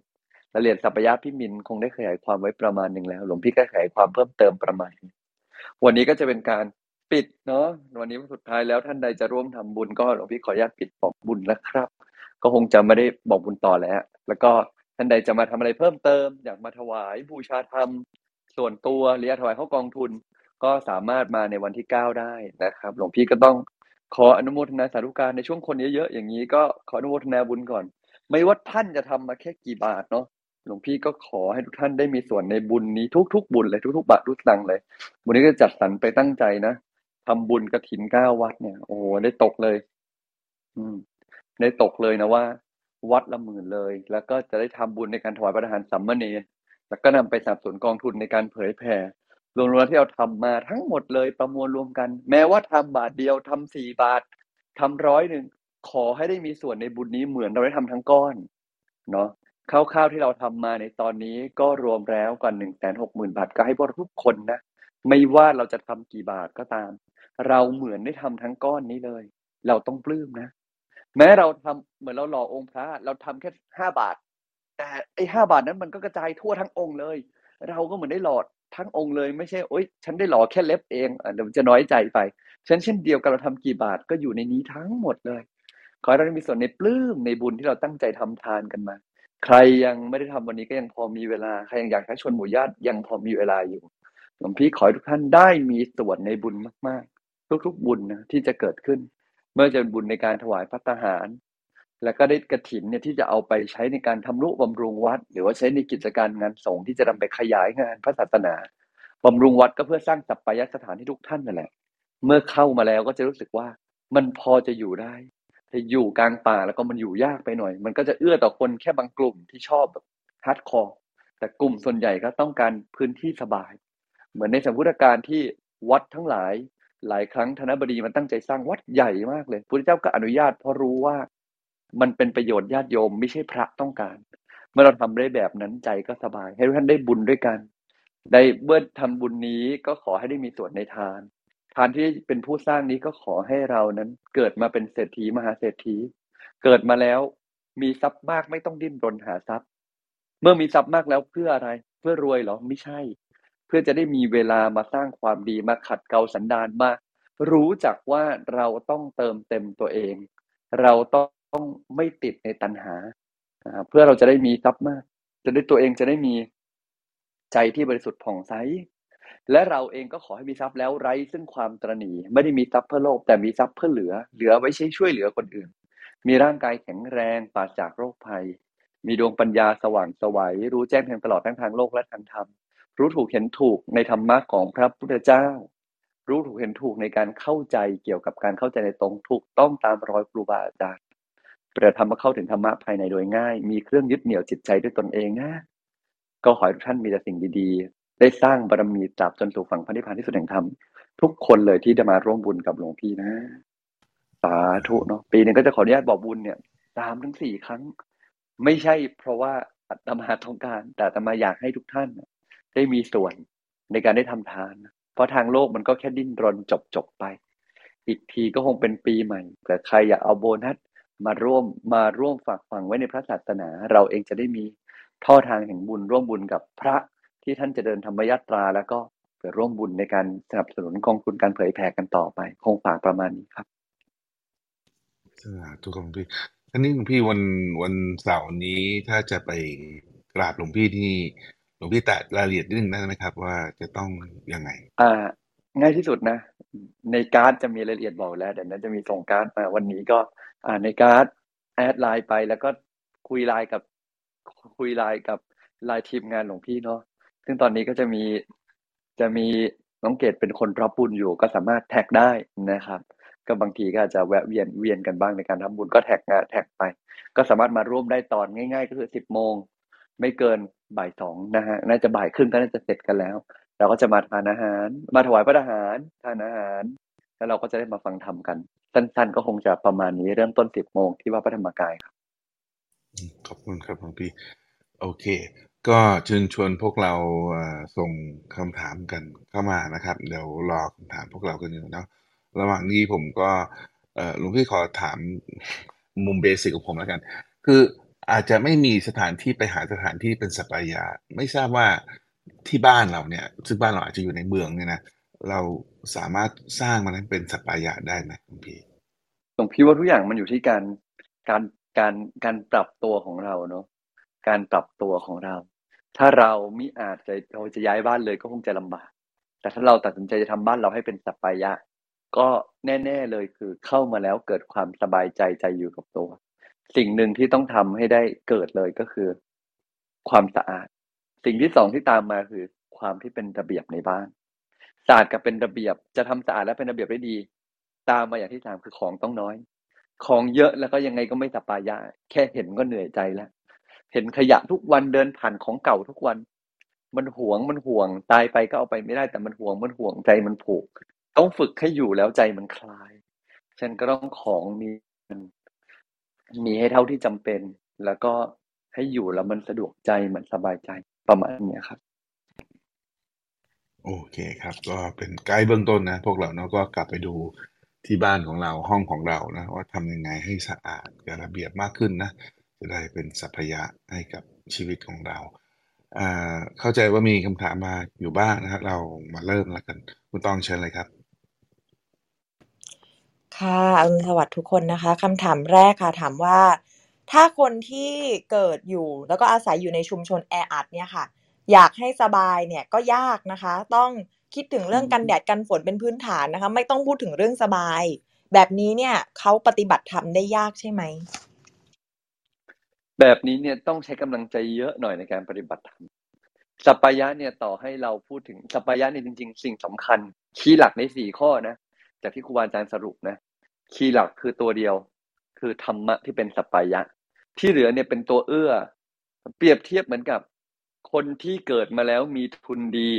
รายละเอียดสัพยะพี่มินคงได้ขยายความไว้ประมาณหนึ่งแล้ว หลวงพี่ก็ขยายความเพิ่มเติมประมาณนี้วันนี้ก็จะเป็นการ ปิดเนาะวันนี้วันสุดท้ายแล้วท่านใดจะร่วมทำบุญก็หลวงพี่ขออนุญาตปิดบอกบุญแล้วครับ ก็คงจะไม่ได้บอกบุญต่อแล้ว แล้วก็ท่านใดจะมาทำอะไรเพิ่มเติม อยากมาถวายบูชาธรรม ส่วนตัวหรือถวายเข้ากองทุน ก็สามารถมาในวันที่เก้าได้นะครับ หลวงพี่ก็ต้องขออนุโมทนาสาธุการในช่วงคนเยอะๆอย่างนี้ก็ขออนุโมทนาบุญก่อน ไม่ว่าท่านจะทำมาแค่กี่บาทเนาะหลวงพี่ก็ขอให้ทุกท่านได้มีส่วนในบุญนี้ทุกๆ บุญเลยทุกๆบาททุกตังเลยบุญนี้ก็จัดสรรไปตั้งใจนะ ทำบุญกระถินเก้าวัดเนี่ย โอ้โหได้ตกเลย อืม ได้ตกเลยนะว่า วัดละหมื่นเลย แล้วก็จะได้ทำบุญในการถวายพระทหารสัมมเนรแล้วก็นำไปสนับสนุนกองทุนในการเผยแผ่รวมๆที่เราทำมาทั้งหมดเลยประมวลรวมกัน แม้ว่าทำบาทเดียวทำสี่บาททำร้อยหนึ่งขอให้ได้มีส่วนในบุญนี้เหมือนเราได้ทำทั้งก้อน เนาะคร่าวๆที่เราทำมาในตอนนี้ก็รวมแล้วกว่าหนึ่งแสนหกหมื่นบาทก็ให้พวกเราทุกคนนะไม่ว่าเราจะทำกี่บาทก็ตาม เราเหมือนได้ทำทั้งก้อนนี้เลย เราต้องปลื้มนะ แม้เราทำเหมือนเราหล่อองค์พระ เราทำแค่ห้าบาท แต่ไอ้ห้าบาทนั้นมันก็กระจายทั่วทั้งองค์เลย เราก็เหมือนได้หล่อทั้งองค์เลยไม่ใช่โอ๊ยฉันได้หล่อแค่เล็บเองเดี๋ยวจะน้อยใจไปฉันเช่นเดียวกันเราทำกี่บาทก็อยู่ในนี้ทั้งหมดเลย ขอให้เราได้มีส่วนในปลื้มในบุญที่เราตั้งใจทำทานกันมา ใครยังไม่ได้ทำวันนี้ก็ยังพอมีเวลาใครยังอยากให้ชวนหมู่ญาติยังพอมีเวลาอยู่หลวงพี่ขอให้ทุกท่านได้มีส่วนในบุญมากๆ ทุกๆบุญนะที่จะเกิดขึ้น เมื่อจะเป็นบุญในการถวายพระทหาร แล้วก็ได้กระถินเนี่ยที่จะเอาไปใช้ในการทำนุบำรุงวัด หรือว่าใช้ในกิจการงานสงฆ์ที่จะนำไปขยายงานพระศาสนาบำรุงวัดก็เพื่อสร้างสัปปายสถานที่ทุกท่านนั่นแหละ เมื่อเข้ามาแล้วก็จะรู้สึกว่ามันพอจะอยู่ได้แต่อยู่กลางป่าแล้วก็มันอยู่ยากไปหน่อย มันก็จะเอื้อต่อคนแค่บางกลุ่มที่ชอบแบบhardcore แต่กลุ่มส่วนใหญ่ก็ต้องการพื้นที่สบาย เหมือนในสมัยพุทธกาลที่วัดทั้งหลาย หลายครั้งธนบดีมันตั้งใจสร้างวัดใหญ่มากเลยพระเจ้าก็อนุญาตเพราะรู้ว่ามันเป็นประโยชน์ญาติโยมไม่ใช่พระต้องการ เมื่อเราทำได้แบบนั้นใจก็สบาย ให้ท่านได้บุญด้วยกันได้เมื่อทำบุญนี้ก็ขอให้ได้มีส่วนในทาน ทานที่เป็นผู้สร้างนี้ก็ขอให้เรานั้นเกิดมาเป็นเศรษฐีมหาเศรษฐี เกิดมาแล้วมีทรัพย์มากไม่ต้องดิ้นรนหาทรัพย์ เมื่อมีทรัพย์มากแล้วเพื่ออะไร เพื่อรวยหรอไม่ใช่ เพื่อจะได้มีเวลามาสร้างความดีมาขัดเกลาสันดานมา รู้จักว่าเราต้องเติมเต็มตัวเอง เราต้องไม่ติดในตัณหา เพื่อเราจะได้มีทรัพย์มาก จะได้ตัวเองจะได้มีใจที่บริสุทธิ์ผ่องใสและเราเองก็ขอให้มีทรัพย์แล้วไร้ซึ่งความตรณีไม่ได้มีทรัพย์เพื่อโลกแต่มีทรัพย์เพื่อเหลือ เหลือไว้ใช้ช่วยเหลือคนอื่น มีร่างกายแข็งแรงปราศจากโรคภัย มีดวงปัญญาสว่างสวัยรู้แจ้งแทงตลอดทั้งทางโลกและทางธรรม รู้ถูกเห็นถูกในธรรมะของพระพุทธเจ้า รู้ถูกเห็นถูกในการเข้าใจเกี่ยวกับการเข้าใจในตรงถูกต้องตามรอยครูบาอาจารย์ประธรรมเข้าถึงธรรมะภายในโดยง่าย มีเครื่องยึดเหนี่ยวจิตใจด้วยตนเองนะก็ขอให้ทุกท่านมีแต่สิ่งดีๆ ได้สร้างบารมีตราบจนสู่ฝั่งพระนิพพานที่สุดแห่งธรรมทุกคนเลยที่จะมาร่วมบุญกับหลวงพี่นะสาธุเนาะปีนึงก็จะขออนุญาตบอกบุญเนี่ยสามถึงสี่ครั้ง ไม่ใช่เพราะว่าอาตมาต้องการ แต่อาตมาอยากให้ทุกท่าน ได้มีส่วนในการได้ทำทาน เพราะทางโลกมันก็แค่ดิ้นรนจบจบไป อีกทีก็คงเป็นปีใหม่แต่ใครอยากเอาโบนัสมาร่วมมาร่วมฝากฝังไว้ในพระศาสนา เราเองจะได้มีท่อทางแห่งบุญร่วมบุญกับพระที่ท่านจะเดินธรรมยาตรา แล้วก็ไปร่วมบุญในการสนับสนุนกองทุนการเผยแผ่กันต่อไป คงฝากประมาณนี้ครับสาธุครับพี่ทีนี้หลวงพี่วันวันเสาร์นี้ถ้าจะไปกราบหลวงพี่ที่ หลวงพี่แตะรายละเอียดนิดนึงได้ไหมครับ ว่าจะต้องยังไงอ่าง่ายที่สุดนะ ในการ์ดจะมีรายละเอียดบอกแล้วเดี๋ยวนั้นจะมีส่งการ์ดมาวันนี้ก็อ่าในการ์ด add LINE ไปแล้วก็คุยไลน์กับคุยไลน์กับไลน์ทีมงานหลวงพี่เนาะซึ่งตอนนี้ก็จะมีจะมีน้องเกดเป็นคนรับบุญอยู่ก็สามารถแท็กได้นะครับ ก็บางทีก็อาจจะแวะเวียนเวียนกันบ้างในการทำบุญก็แท็กแท็กไป ก็สามารถมาร่วมได้ตอนง่าย ๆ ก็คือสิบโมง ไม่เกินบ่ายสองนะฮะน่าจะบ่ายครึ่งก็น่าจะเสร็จกันแล้ว เราก็จะมาทานอาหาร มาถวายพระทหารทานอาหาร แล้วเราก็จะได้มาฟังธรรมกัน สั้นๆ ก็คงจะประมาณนี้เริ่มต้นสิบโมงที่วัดพระธรรมกายครับขอบคุณครับหลวงพี่โอเค ก็เชิญชวนพวกเราส่งคำถามกันเข้ามานะครับ เดี๋ยวรอคำถามพวกเรากันอยู่นะระหว่างนี้ผมก็หลวงพี่ขอถามมุมเบสิกของผมแล้วกัน คือ อาจจะไม่มีสถานที่ไปหาสถานที่เป็นสัปปายะไม่ทราบว่าที่บ้านเราเนี่ย ซึ่งบ้านเราอาจจะอยู่ในเมืองเนี่ยนะเราสามารถสร้างมันให้เป็นสัปปายะได้ไหมหลวงพี่หลวงพี่ว่าทุกอย่างมันอยู่ที่การการการการปรับตัวของเราเนาะการปรับตัวของเรา ถ้าเราไมิอาจจะเราจะย้ายบ้านเลยก็คงจะลำบาก แต่ถ้าเราตัดสินใจจะทำบ้านเราให้เป็นสัปปายะก็แน่ ๆเลยคือเข้ามาแล้วเกิดความสบายใจใจอยู่กับตัว สิ่งหนึ่งที่ต้องทำให้ได้เกิดเลยก็คือ ความสะอาด สิ่งที่สองที่ตามมาคือ ความที่เป็นระเบียบในบ้านสะอาดกับเป็นระเบียบ จะทำสะอาดและเป็นระเบียบได้ดี ตามมาอย่างที่สามคือของต้องน้อย ของเยอะแล้วก็ยังไงก็ไม่สปายะ แค่เห็นก็เหนื่อยใจแล้ว เห็นขยะทุกวันเดินผ่านของเก่าทุกวัน มันห่วงมันห่วงตายไปก็เอาไปไม่ได้แต่มันห่วงมันห่วงใจมันผูก ต้องฝึกให้อยู่แล้วใจมันคลาย ฉันก็ต้องของมี มีให้เท่าที่จำเป็น แล้วก็ให้อยู่แล้วมันสะดวกใจมันสบายใจประมาณนี้ครับ โอเคครับ ก็เป็นไกด์เบื้องต้นนะ พวกเราเนาะก็กลับไปดูที่บ้านของเราห้องของเรานะว่าทำยังไงให้สะอาดกระเบียบมากขึ้นนะจะได้เป็นสัพยะให้กับชีวิตของเราเข้าใจว่ามีคำถามมาอยู่บ้างนะครับเรามาเริ่มแล้วกัน คุณต้องเชิญเลยครับ ค่ะอรุณสวัสดิ์ทุกคนนะคะคำถามแรกค่ะ ถามว่า ถ้าคนที่เกิดอยู่แล้วก็อาศัยอยู่ในชุมชนแออัดเนี่ยค่ะ อยากให้สบายเนี่ยก็ยากนะคะ ต้องคิดถึงเรื่องกันแดดกันฝนเป็นพื้นฐานนะคะ ไม่ต้องพูดถึงเรื่องสบาย แบบนี้เนี่ยเขาปฏิบัติธรรมได้ยากใช่ไหมแบบนี้เนี่ยต้องใช้กำลังใจเยอะหน่อยในการปฏิบัติธรรมสัปปายะเนี่ยต่อให้เราพูดถึงสัปปายะเนี่ยจริง ๆ สิ่งสำคัญ คีย์หลักในสี่ข้อนะจากที่ครูบาอาจารย์สรุปนะ คีย์หลักคือตัวเดียว คือธรรมะที่เป็นสัปปายะ ที่เหลือเนี่ยเป็นตัวเอื้อ เปรียบเทียบเหมือนกับ คนที่เกิดมาแล้วมีทุนดี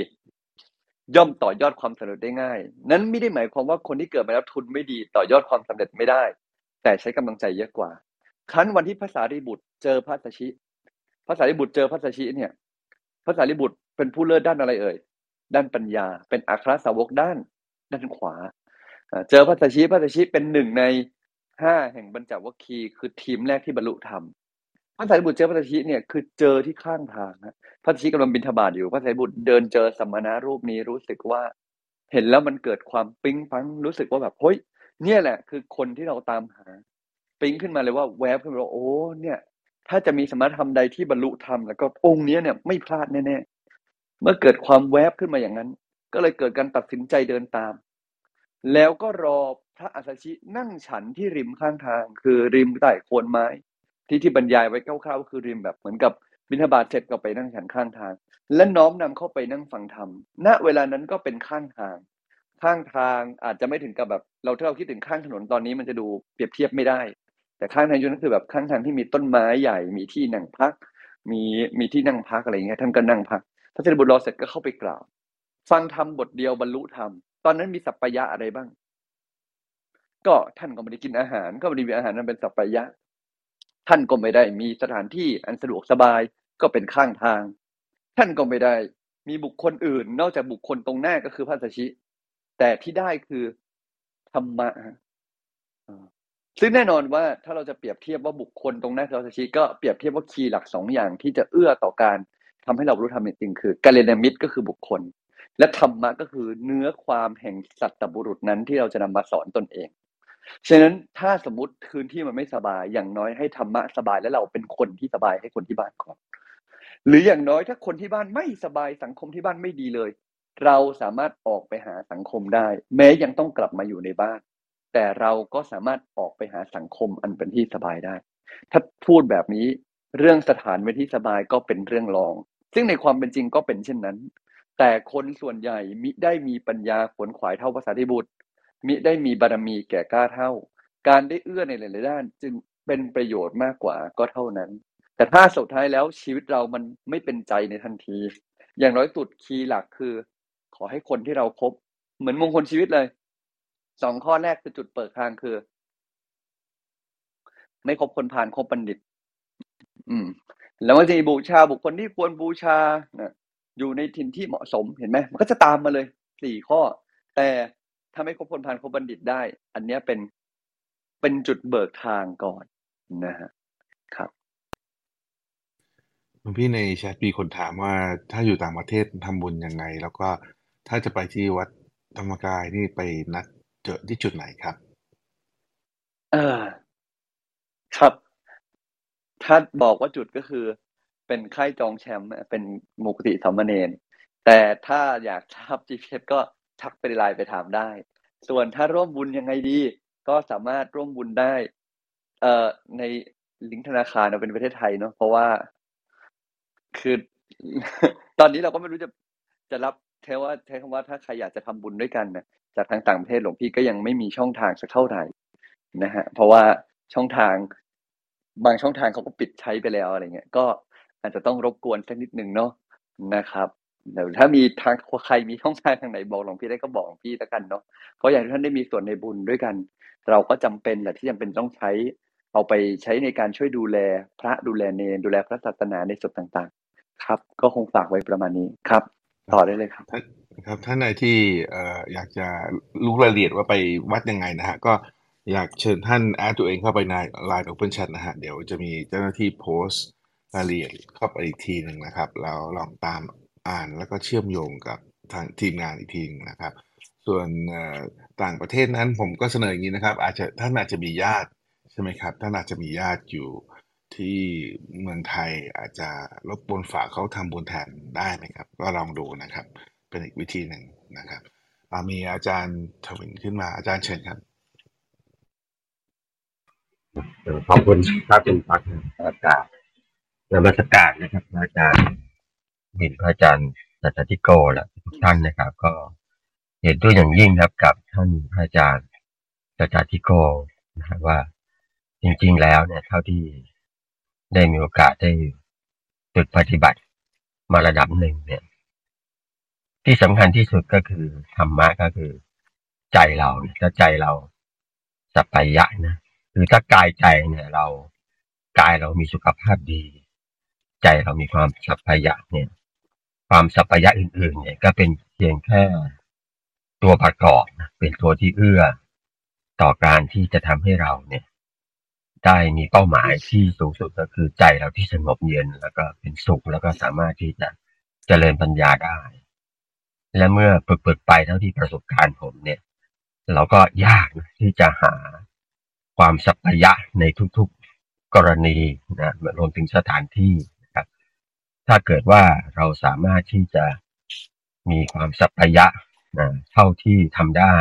ย่อมต่อยอดความสำเร็จได้ง่าย นั้นไม่ได้หมายความว่าคนที่เกิดมาแล้วทุนไม่ดีต่อยอดความสำเร็จไม่ได้ แต่ใช้กำลังใจเยอะกว่า ครั้นวันที่พระสารีบุตรเจอพระสัชชิพระสารีบุตรเจอพระสัชชิเนี่ยพระสารีบุตรเป็นผู้เลิศด้านอะไรเอ่ย ด้านปัญญา เป็นอัครสาวกด้านด้านขวา เจอพัชชิพระสัชชิเป็นหนึ่งในห้าแห่งบรรจวัคคีคือทีมแรกที่บรรลุธรรมพระสารีบุตรเจอพระสัชชิเนี่ยคือเจอที่ข้างทางนะพระสัชชิกำลังบิณฑบาตอยู่พระสารีบุตรเดินเจอสมณะรูปนี้รู้สึกว่า เห็นแล้วมันเกิดความปิ๊งปังรู้สึกว่าแบบเฮ้ยเนี่ยแหละ คือคนที่เราตามหา ปิ๊งขึ้นมาเลยว่าแวบขึ้นมาว่าโอ้เนี่ย ถ้าจะมีสมณธรรมใดที่บรรลุธรรมแล้วก็องค์นี้เนี่ยไม่พลาดแน่ๆเมื่อเกิดความแวบขึ้นมาอย่างนั้น ก็เลยเกิดการตัดสินใจเดินตาม แล้วก็รอพระอัสชินั่งฉันที่ริมข้างทาง คือริมใต้โคนไม้ ที่ที่บรรยายไว้คร่าวๆก็คือริมแบบเหมือนกับบิณฑบาตเสร็จก็ไปนั่งฉันข้างทาง และน้อมนำเข้าไปนั่งฟังธรรมณเวลานั้นก็เป็นข้างทาง ข้างทางอาจจะไม่ถึงกับแบบ เราถ้าเราคิดถึงข้างถนนตอนนี้มันจะดูเปรียบเทียบไม่ได้ แต่ข้างทางยุคนั้นคือแบบข้างทางที่มีต้นไม้ใหญ่มีที่นั่งพัก มีมีที่นั่งพักอะไรเงี้ยท่านก็นั่งพักพระเจ้าบุตรรอเสร็จก็เข้าไปกล่าว ฟังธรรมบทเดียวบรรลุธรรม ตอนนั้นมีสัปปายะอะไรบ้าง ก็ท่านก็ไม่ได้กินอาหาร ก็ไม่ได้มีอาหารนั้นเป็นสัปปายะ ท่านก็ไม่ได้มีสถานที่อันสะดวกสบายก็เป็นข้างทาง ท่านก็ไม่ได้มีบุคคลอื่น นอกจากบุคคลตรงหน้าก็คือพระสัชชิ แต่ที่ได้คือธรรมะซึ่งแน่นอนว่าถ้าเราจะเปรียบเทียบว่าบุคคลตรงหน้าคือพระสัชชิก็เปรียบเทียบว่าคีย์หลักสองอย่างที่จะเอื้อต่อการทำให้เรารู้ธรรมจริงคือกัลยาณมิตรก็คือบุคคล และธรรมะก็คือเนื้อความแห่งสัตบุรุษนั้นที่เราจะนำมาสอนตนเอง ฉะนั้นถ้าสมมติคืนที่มันไม่สบาย อย่างน้อยให้ธรรมะสบายแล้วเราเป็นคนที่สบายให้คนที่บ้านก่อน หรืออย่างน้อยถ้าคนที่บ้านไม่สบายสังคมที่บ้านไม่ดีเลย เราสามารถออกไปหาสังคมได้ แม้ยังต้องกลับมาอยู่ในบ้าน แต่เราก็สามารถออกไปหาสังคมอันเป็นที่สบายได้ ถ้าพูดแบบนี้เรื่องสถานเป็นที่สบายก็เป็นเรื่องรอง ซึ่งในความเป็นจริงก็เป็นเช่นนั้น แต่คนส่วนใหญ่มิได้มีปัญญาขวนขวายเท่าภาษาธิบุตร มิได้มีบารมีแก่กล้าเท่า การได้เอื้อในหลายๆด้าน จึงเป็นประโยชน์มากกว่าก็เท่านั้น แต่ถ้าสุดท้ายแล้วชีวิตเรามันไม่เป็นใจในทันที อย่างน้อยสุดคีย์หลักคือ ขอให้คนที่เราครบเหมือนมงคลชีวิตเลยสองข้อแรกคือจุดเปิดทางคือ ไม่คบคนผ่านคบบัณฑิต อืม แล้วมันจะมีบูชาบุคคลที่ควรบูชานะ อยู่ในถิ่นที่เหมาะสมเห็นไหมมันก็จะตามมาเลยสี่ข้อ แต่ถ้าไม่คบคนผ่านคบบัณฑิตได้ อันเนี้ยเป็นเป็นจุดเบิกทางก่อนนะฮะครับหลวงพี่ในแชทมีคนถามว่าถ้าอยู่ต่างประเทศทำบุญยังไง แล้วก็ถ้าจะไปที่วัดธรรมกายนี่ไปนัดเจอที่จุดไหนครับ เออครับ ถ้าบอกว่าจุดก็คือ เป็นค่ายจองแชมป์เป็นมุกติสามเณรแต่ถ้าอยากทราบ GPS ก็ทักไปไลน์ไปถามได้ ส่วนถ้าร่วมบุญยังไงดี ก็สามารถร่วมบุญได้ เอ่อในลิงก์ธนาคารเราเป็นประเทศไทยเนาะเพราะว่า คือ ตอนนี้เราก็ไม่รู้จะจะรับใช้ว่าใช้คำว่าถ้าใครอยากจะทำบุญด้วยกันนะจากทางต่างประเทศหลวงพี่ก็ยังไม่มีช่องทางสักเท่าไหร่นะฮะเพราะว่าช่องทางบางช่องทางเขาก็ปิดใช้ไปแล้วอะไรเงี้ยก็ อาจจะต้องรบกวนสักนิดหนึ่งเนาะนะครับเดี๋ยวถ้ามีทางใครมีช่องทางทางไหนบอกหลวงพี่ได้ก็บอกหลวงพี่แล้วกันเนาะเพราะอย่างที่ท่านได้มีส่วนในบุญด้วยกัน เราก็จำเป็นแหละที่จำเป็นต้องใช้เอาไปใช้ในการช่วยดูแลพระดูแลเนรดูแลพระศาสนาในส่วนต่างๆ ครับ ก็คงฝากไว้ประมาณนี้ครับ ต่อได้เลยครับท่านครับท่านใดที่เอ่ออยากจะรู้รายละเอียดว่าไปวัดยังไงนะฮะก็อยากเชิญท่านแอดตัวเองเข้าไปใน Line Open Chat นะฮะเดี๋ยวจะมีเจ้าหน้าที่โพสต์ รายละเอียดเข้าไปอีกทีหนึ่งนะครับแล้วลองตามอ่านแล้วก็เชื่อมโยงกับทางทีมงานอีกทีหนึงนะครับ ส่วนต่างประเทศนั้นผมก็เสนออย่างนี้นะครับ อาจจะท่านอาจจะมีญาติใช่ไหมครับท่านอาจจะมีญาติอยู่ที่เมืองไทยอาจจะรบกวนฝากเขาทำบุญแทนได้ไหมครับ ก็ลองดูนะครับ เป็นอีกวิธีหนึ่งนะครับมีอาจารย์ทวินขึ้นมาอาจารย์เชิญครับขอบคุณพระเป็นพักอากาศ นมัสการนะครับพระอาจารย์บินพระอาจารย์สัจจิโกและทุกท่านนะครับ ก็เห็นด้วยอย่างยิ่งครับกับท่านพระอาจารย์สัจจิโกนะครับว่าจริงๆแล้วเนี่ยเท่าที่ได้มีโอกาสได้ฝึกปฏิบัติมาระดับหนึ่งเนี่ย ที่สำคัญที่สุดก็คือธรรมะก็คือใจเราถ้าใจเราสัปปายะนะคือถ้ากายใจเนี่ยเรากายเรามีสุขภาพดี ใจเรามีความสัพพยะเนี่ย ความสัพพยะอื่น ๆ เนี่ยก็เป็นเพียงแค่ตัวประกอบเป็นตัวที่เอื้อ ต่อการที่จะทำให้เราเนี่ย ได้มีเป้าหมายที่สูงสุดก็คือใจเราที่สงบเย็นแล้วก็เป็นสุขแล้วก็สามารถที่จะเจริญปัญญาได้ และเมื่อฝึกๆไปเท่าที่ประสบการณ์ผมเนี่ย เราก็ยากที่จะหาความสัพพยะในทุกๆกรณีนะรวมถึงสถานที่ ถ้าเกิดว่าเราสามารถที่จะมีความสัพยะนะเท่าที่ทำได้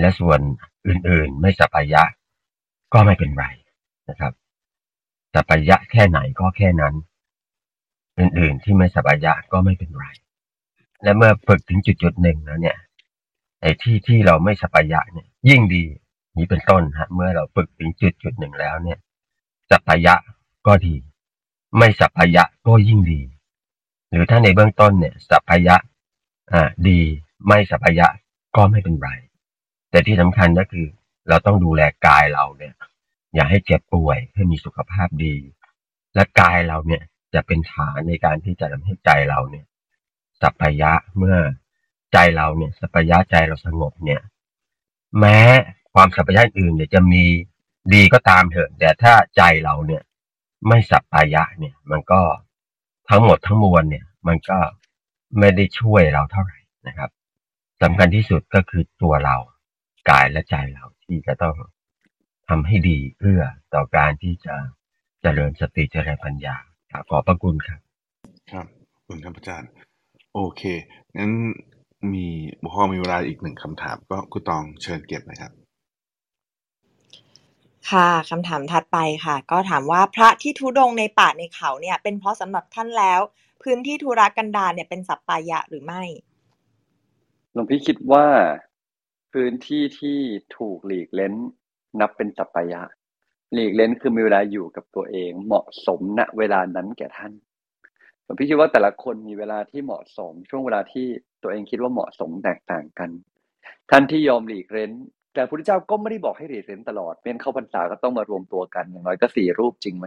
และส่วนอื่นๆ ไม่สัพยะ ก็ไม่เป็นไรนะครับสัพยะแค่ไหนก็แค่นั้น อื่นๆ ที่ไม่สัพยะก็ไม่เป็นไร และเมื่อฝึกถึงจุดๆหนึ่งแล้วเนี่ยไอ้ที่ที่เราไม่สัพยะเนี่ย ยิ่งดีนี้เป็นต้นฮะเมื่อเราฝึกถึงจุดจุดหนึ่งแล้วเนี่ยสัพพยะก็ดี ไม่สัพพยะก็ยิ่งดี หรือถ้าในเบื้องต้นเนี่ยสัพพยะอ่าดีไม่สัพพยะก็ไม่เป็นไร แต่ที่สำคัญก็คือเราต้องดูแลกายเราเนี่ย อย่าให้เจ็บป่วยให้มีสุขภาพดี และกายเราเนี่ยจะเป็นฐานในการที่จะทำให้ใจเราเนี่ย สัพพยะเมื่อใจเราเนี่ย สัพพยะใจเราสงบเนี่ย แม้ความสัพพยะอื่นเนี่ยจะมีดีก็ตามเถอะ แต่ถ้าใจเราเนี่ย ไม่สัพพยะเนี่ย มันก็ทั้งหมดทั้งมวลเนี่ย มันก็ไม่ได้ช่วยเราเท่าไหร่นะครับสำคัญที่สุดก็คือตัวเรากายและใจเราที่จะต้องทำให้ดีเพื่อต่อการที่จะเจริญสติเจริญปัญญาขอบพระคุณครับ ครับคุณครับอาจารย์ โอเคงั้นมีพอมีเวลาอีกหนึ่งคำถาม ก็คุณตองเชิญเก็บเลยครับ ค่ะคำถามถัดไปค่ะ ก็ถามว่าพระที่ทุดงในป่าในเขาเนี่ย เป็นเพราะสำหรับท่านแล้ว พื้นที่ธุรกันดารเนี่ยเป็นสัปปายะหรือไม่หลวงพี่คิดว่าพื้นที่ที่ถูกหลีกเล้น นับเป็นสัปปายะ หลีกเล้นคือมีเวลาอยู่กับตัวเอง เหมาะสมณเวลานั้นแก่ท่านหลวงพี่คิดว่าแต่ละคนมีเวลาที่เหมาะสม ช่วงเวลาที่ตัวเองคิดว่าเหมาะสมแตกต่างกัน ท่านที่ยอมหลีกเล้น แต่พระพุทธเจ้าก็ไม่ได้บอกให้หลีกเล้นตลอดเมื่อเข้าพรรษาก็ต้องมารวมตัวกันอย่างน้อยก็สี่รูปจริงไหม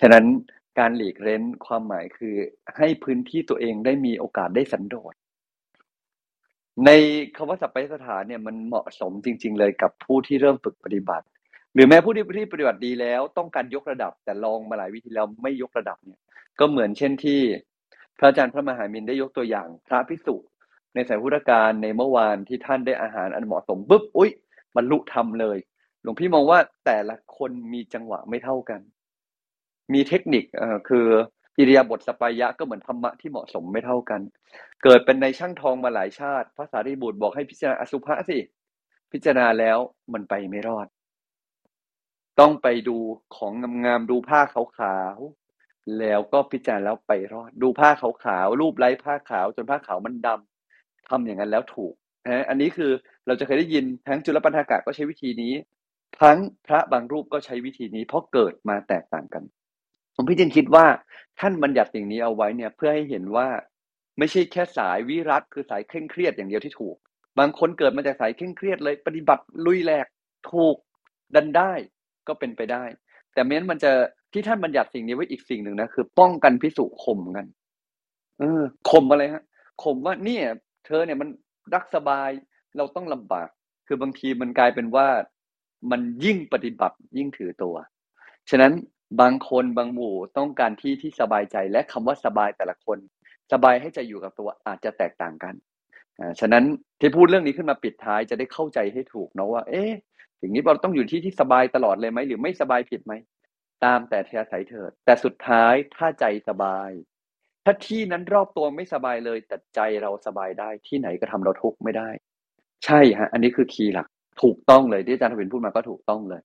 ฉะนั้นการหลีกเล้นความหมายคือให้พื้นที่ตัวเองได้มีโอกาสได้สันโดษ ในคำว่าสัพพะสถานเนี่ยมันเหมาะสมจริง ๆ เลยกับผู้ที่เริ่มฝึกปฏิบัติ หรือแม้ผู้ที่ที่ปฏิบัติดีแล้ว ต้องการยกระดับ แต่ลองมาหลายวิธีแล้วไม่ยกระดับเนี่ย ก็เหมือนเช่นที่ พระอาจารย์พระมหามินได้ยกตัวอย่าง พระพิสุ ในสายพุทธการในเมื่อวานที่ท่านได้อาหารอันเหมาะสมปุ๊บอุ๊ยบรรลุธรรมเลย หลวงพี่มองว่าแต่ละคนมีจังหวะไม่เท่ากัน มีเทคนิคเอ่อคืออิริยาบถสปายะก็เหมือนธรรมะที่เหมาะสมไม่เท่ากัน เกิดเป็นในช่างทองมาหลายชาติพระสารีบุตรบอกให้พิจารณาอสุภะสิ พิจารณาแล้วมันไปไม่รอด ต้องไปดูของงามๆดูผ้าขาวๆแล้วก็พิจารณาแล้วไปรอด ดูผ้าขาวๆรูปไร้ผ้าขาวจนผ้าขาวมันดำ ทำอย่างนั้นแล้วถูกนะอันนี้คือเราจะเคยได้ยินทั้งจุลปันธากะก็ใช้วิธีนี้ ทั้งพระบางรูปก็ใช้วิธีนี้ เพราะเกิดมาแตกต่างกัน ผมพี่จึงคิดว่าท่านบัญญัติสิ่งนี้เอาไว้เนี่ยเพื่อให้เห็นว่าไม่ใช่แค่สายวิรัตคือสายเคร่งเครียดอย่างเดียวที่ถูก บางคนเกิดมาจากสายเคร่งเครียดเลย ปฏิบัติลุยแหลกถูกดันได้ก็เป็นไปได้ แต่แม้นมันจะที่ท่านบัญญัติสิ่งนี้ไว้อีกสิ่งหนึ่งนะคือ ป้องกันพิสุข่มกัน เออข่มอะไรฮะข่มว่าเนี่ย เธอเนี่ยมันรักสบาย เราต้องลำบาก คือบางทีมันกลายเป็นว่ามันยิ่งปฏิบัติยิ่งถือตัว ฉะนั้นบางคนบางหมู่ต้องการที่ที่สบายใจและคำว่าสบายแต่ละคน สบายให้ใจอยู่กับตัวอาจจะแตกต่างกันฉะนั้นที่พูดเรื่องนี้ขึ้นมาปิดท้ายจะได้เข้าใจให้ถูกเนาะว่า เอ๊ะอย่างนี้เราต้องอยู่ที่ที่สบายตลอดเลยไหมหรือไม่สบายผิดไหมตามแต่เทอาศัยเถิดแต่สุดท้ายถ้าใจสบาย ถ้าที่นั้นรอบตัวไม่สบายเลย แต่ใจเราสบายได้ที่ไหนก็ทำเราทุกข์ไม่ได้ ใช่ฮะ อันนี้คือคีย์หลัก ถูกต้องเลยที่อาจารย์ทวินพูดมาก็ถูกต้องเลย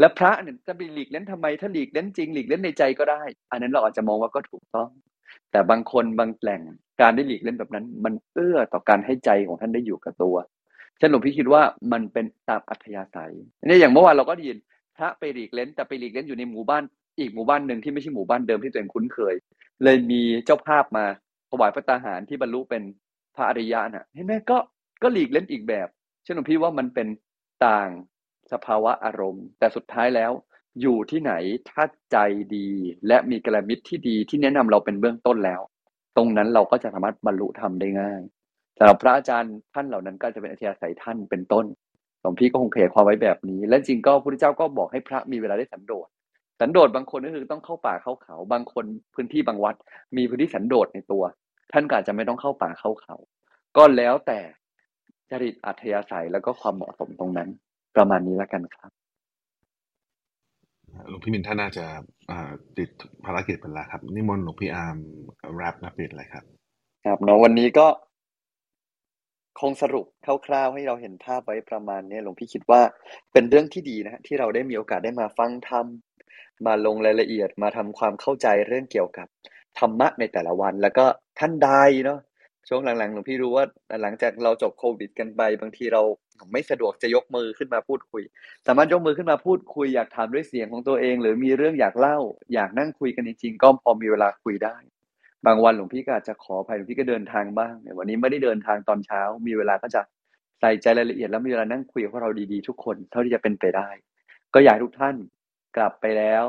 แล้วพระเนี่ยจะไปหลีกเล่นทำไมถ้าหลีกเล่นจริงหลีกเล่นในใจก็ได้ อันนั้นเราอาจจะมองว่าก็ถูกต้อง แต่บางคนบางแหล่งการได้หลีกเล่นแบบนั้น มันเอื้อต่อการให้ใจของท่านได้อยู่กับตัวฉันหลวงพี่คิดว่ามันเป็นตามอัธยาศัยนี่อย่างเมื่อวานเราก็ได้ยินพระไปหลีกเล่นแต่ไปหลีกเล่นอยู่ในหมู่บ้านอีกหมู่บ้านหนึ่งที่ไม่ใช่หมู่บ้านเดิมที่ตัวเองคุ้นเคย เลยมีเจ้าภาพมาถวายพระตาหารที่บรรลุเป็นพระอริยะน่ะเห็นไหมก็ก็หลีกเล่นอีกแบบเช่นหลวงพี่ว่ามันเป็นต่างสภาวะอารมณ์ แต่สุดท้ายแล้ว อยู่ที่ไหนถ้าใจดี และมีกระมิตรที่ดีที่แนะนำเราเป็นเบื้องต้นแล้ว ตรงนั้นเราก็จะสามารถบรรลุธรรมได้ง่ายสำหรับพระอาจารย์ท่านเหล่านั้นก็จะเป็นอธิยาศัยท่านเป็นต้นหลวงพี่ก็คงขยายความไว้แบบนี้ และจริงก็พระพุทธเจ้าก็บอกให้พระมีเวลาได้สันโดษ สันโดษบางคนก็คือต้องเข้าป่าเข้าเขา บางคนพื้นที่บางวัด มีพื้นที่สันโดษในตัว ท่านก็อาจจะไม่ต้องเข้าป่าเข้าเขา ก็แล้วแต่จริตอัธยาศัยแล้วก็ความเหมาะสมตรงนั้น ประมาณนี้แล้วกันครับหลวงพี่มินท่านน่าจะอ่าติดภารกิจเป็นละครับ นิมนต์หลวงพี่อาร์ม wrap นะปิดเลยครับ ครับเนาะวันนี้ก็ คงสรุปคร่าวๆให้เราเห็นภาพไว้ประมาณนี้หลวงพี่คิดว่าเป็นเรื่องที่ดีนะฮะที่เราได้มีโอกาสได้มาฟังธรรม มาลงรายละเอียดมาทำความเข้าใจเรื่องเกี่ยวกับธรรมะในแต่ละวัน แล้วก็ท่านใดเนาะช่วงหลังๆหลวงพี่รู้ว่าหลังจากเราจบโควิด กันไป บางทีเราไม่สะดวกจะยกมือขึ้นมาพูดคุย สามารถยกมือขึ้นมาพูดคุยอยากถามด้วยเสียงของตัวเอง หรือมีเรื่องอยากเล่า อยากนั่งคุยกันจริงๆก็พอมีเวลาคุยได้ บางวันหลวงพี่ก็อาจจะขออภัยหลวงพี่ก็เดินทางบ้างเนี่ยวันนี้ไม่ได้เดินทางตอนเช้า มีเวลาก็จะใส่ใจรายละเอียดแล้วมีเวลานั่งคุยกับเราดีๆทุกคน เท่าที่จะเป็นไปได้ ก็อยากทุกท่าน กลับไปแล้ว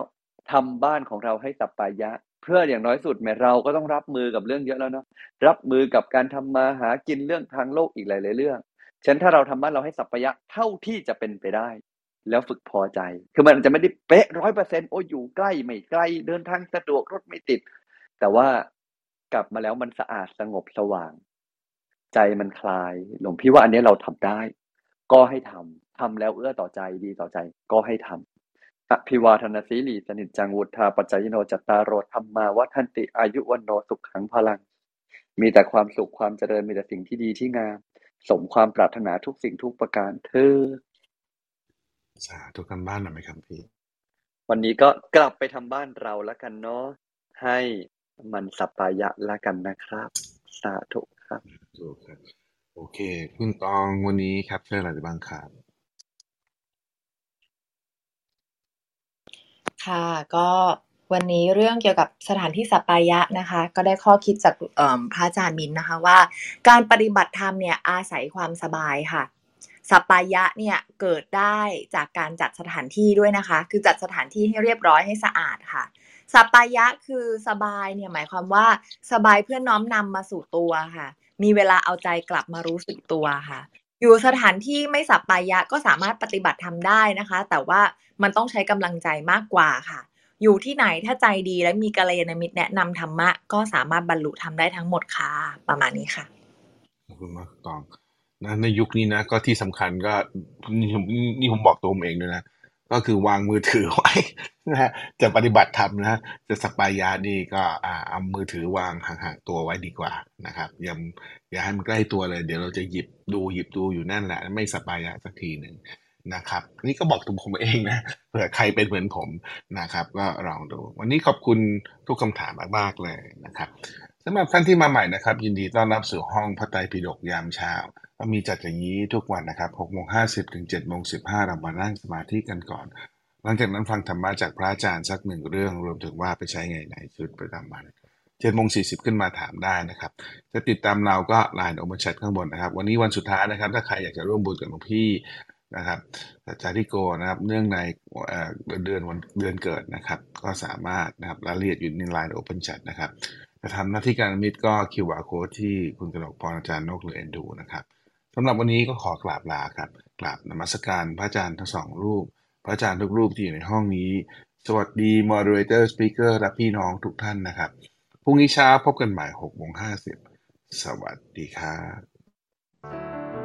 ทำบ้านของเราให้สัปปายะ เพื่ออย่างน้อยสุดแม้เราก็ต้องรับมือกับเรื่องเยอะแล้วเนาะรับมือกับการทำมาหากินเรื่องทางโลกอีกหลายๆเรื่องฉะนั้นถ้าเราทำบ้านเราให้สัปปายะเท่าที่จะเป็นไปได้ แล้วฝึกพอใจ คือมันจะไม่ได้เป๊ะร้อยเปอร์เซ็นโอ้อยู่ใกล้ไม่ไกล้เดินทางสะดวกรถไม่ติด แต่ว่ากลับมาแล้วมันสะอาดสงบสว่าง ใจมันคลาย หลวงพี่ว่าอันนี้เราทำได้ ก็ให้ทำทำแล้วเอื้อต่อใจดีต่อใจ ก็ให้ทำ อภิวาทนาสีลีสนิจจัง วุธาปัจจยโนจัตตารโรธรรมาวัฒนติ อายุวันโนสุขขังพลัง มีแต่ความสุขความเจริญมีแต่สิ่งที่ดีที่งาม สมความปรารถนาทุกสิ่งทุกประการเธอสาธุกันบ้านหน่อยไหมครับพี่วันนี้ก็กลับไปทำบ้านเราแล้วกันเนาะให้มันสัปปายะละกันนะครับ สาธุครับถูกครับโอเค คุณตองวันนี้ครับเชื่ออะไรบ้างครับ ค่ะ ก็วันนี้เรื่องเกี่ยวกับสถานที่สัปปายะนะคะ ก็ได้ข้อคิดจากพระอาจารย์มินนะคะว่า การปฏิบัติธรรมเนี่ยอาศัยความสบายค่ะสัปปายะเนี่ยเกิดได้จากการจัดสถานที่ด้วยนะคะ คือจัดสถานที่ให้เรียบร้อยให้สะอาดค่ะสัปปายะคือสบายเนี่ยหมายความว่าสบายเพื่อน้อมนำมาสู่ตัวค่ะ มีเวลาเอาใจกลับมารู้สึกตัวค่ะ อยู่สถานที่ไม่สัปปายะก็สามารถปฏิบัติทำได้นะคะ แต่ว่ามันต้องใช้กำลังใจมากกว่าค่ะ อยู่ที่ไหนถ้าใจดีและมีกัลยาณมิตรแนะนำธรรมะ ก็สามารถบรรลุทำได้ทั้งหมดค่ะประมาณนี้ค่ะขอบคุณมากตองนะในยุคนี้นะก็ที่สำคัญก็นี่ผมนี่ผมบอกตัวผมเองด้วยนะ ก็คือวางมือถือไว้นะฮะจะปฏิบัติธรรมนะจะสปายานี่ก็อ่าเอามือถือวางห่างๆตัวไว้ดีกว่านะครับอย่าอย่าให้มันใกล้ตัวเลย เดี๋ยวเราจะหยิบดูหยิบดูอยู่นั่นแหละ ไม่สปายาสักทีหนึ่งนะครับ นี่ก็บอกตัวผมเองนะเผื่อใครเป็นเหมือนผมนะครับ ก็ลองดู วันนี้ขอบคุณทุกคำถามมากๆเลยนะครับสำหรับท่านที่มาใหม่นะครับ ยินดีต้อนรับสู่ห้องพระไตรปิฎกยามเช้า ก็มีจัดอย่างนี้ทุกวันนะครับ6โมง50ถึง7โมง15เรามานั่งสมาธิกันก่อน หลังจากนั้นฟังธรรมะจากพระอาจารย์สักหนึ่งเรื่องรวมถึงว่าไปใช้ไงในชีวิตประจำวัน7โมง40ขึ้นมาถามได้นะครับ จะติดตามเราก็ไลน์โอเมชัดข้างบนนะครับ วันนี้วันสุดท้ายนะครับ ถ้าใครอยากจะร่วมบุญกับหลวงพี่นะครับจาริโกนะครับเนื่องในเเดือนวันเดือนเกิดนะครับ ก็สามารถนะครับรายละเอียดอยู่ในไลน์โอเพนแชทนะครับจะทำหน้าที่การมิตรก็ QR code ที่คุณกนกพรอาจารย์นกหรือเอ็นดูนะครับำหรับวันนี้ก็ขอกราบลาครับกราบนมัสการพระอาจารย์ทั้งสองรูป พระอาจารย์ทุกรูปที่อยู่ในห้องนี้ สวัสดี moderator speaker และพี่น้องทุกท่านนะครับ พรุ่งนี้เช้าพบกันใหม่6โมง50สวัสดีครับ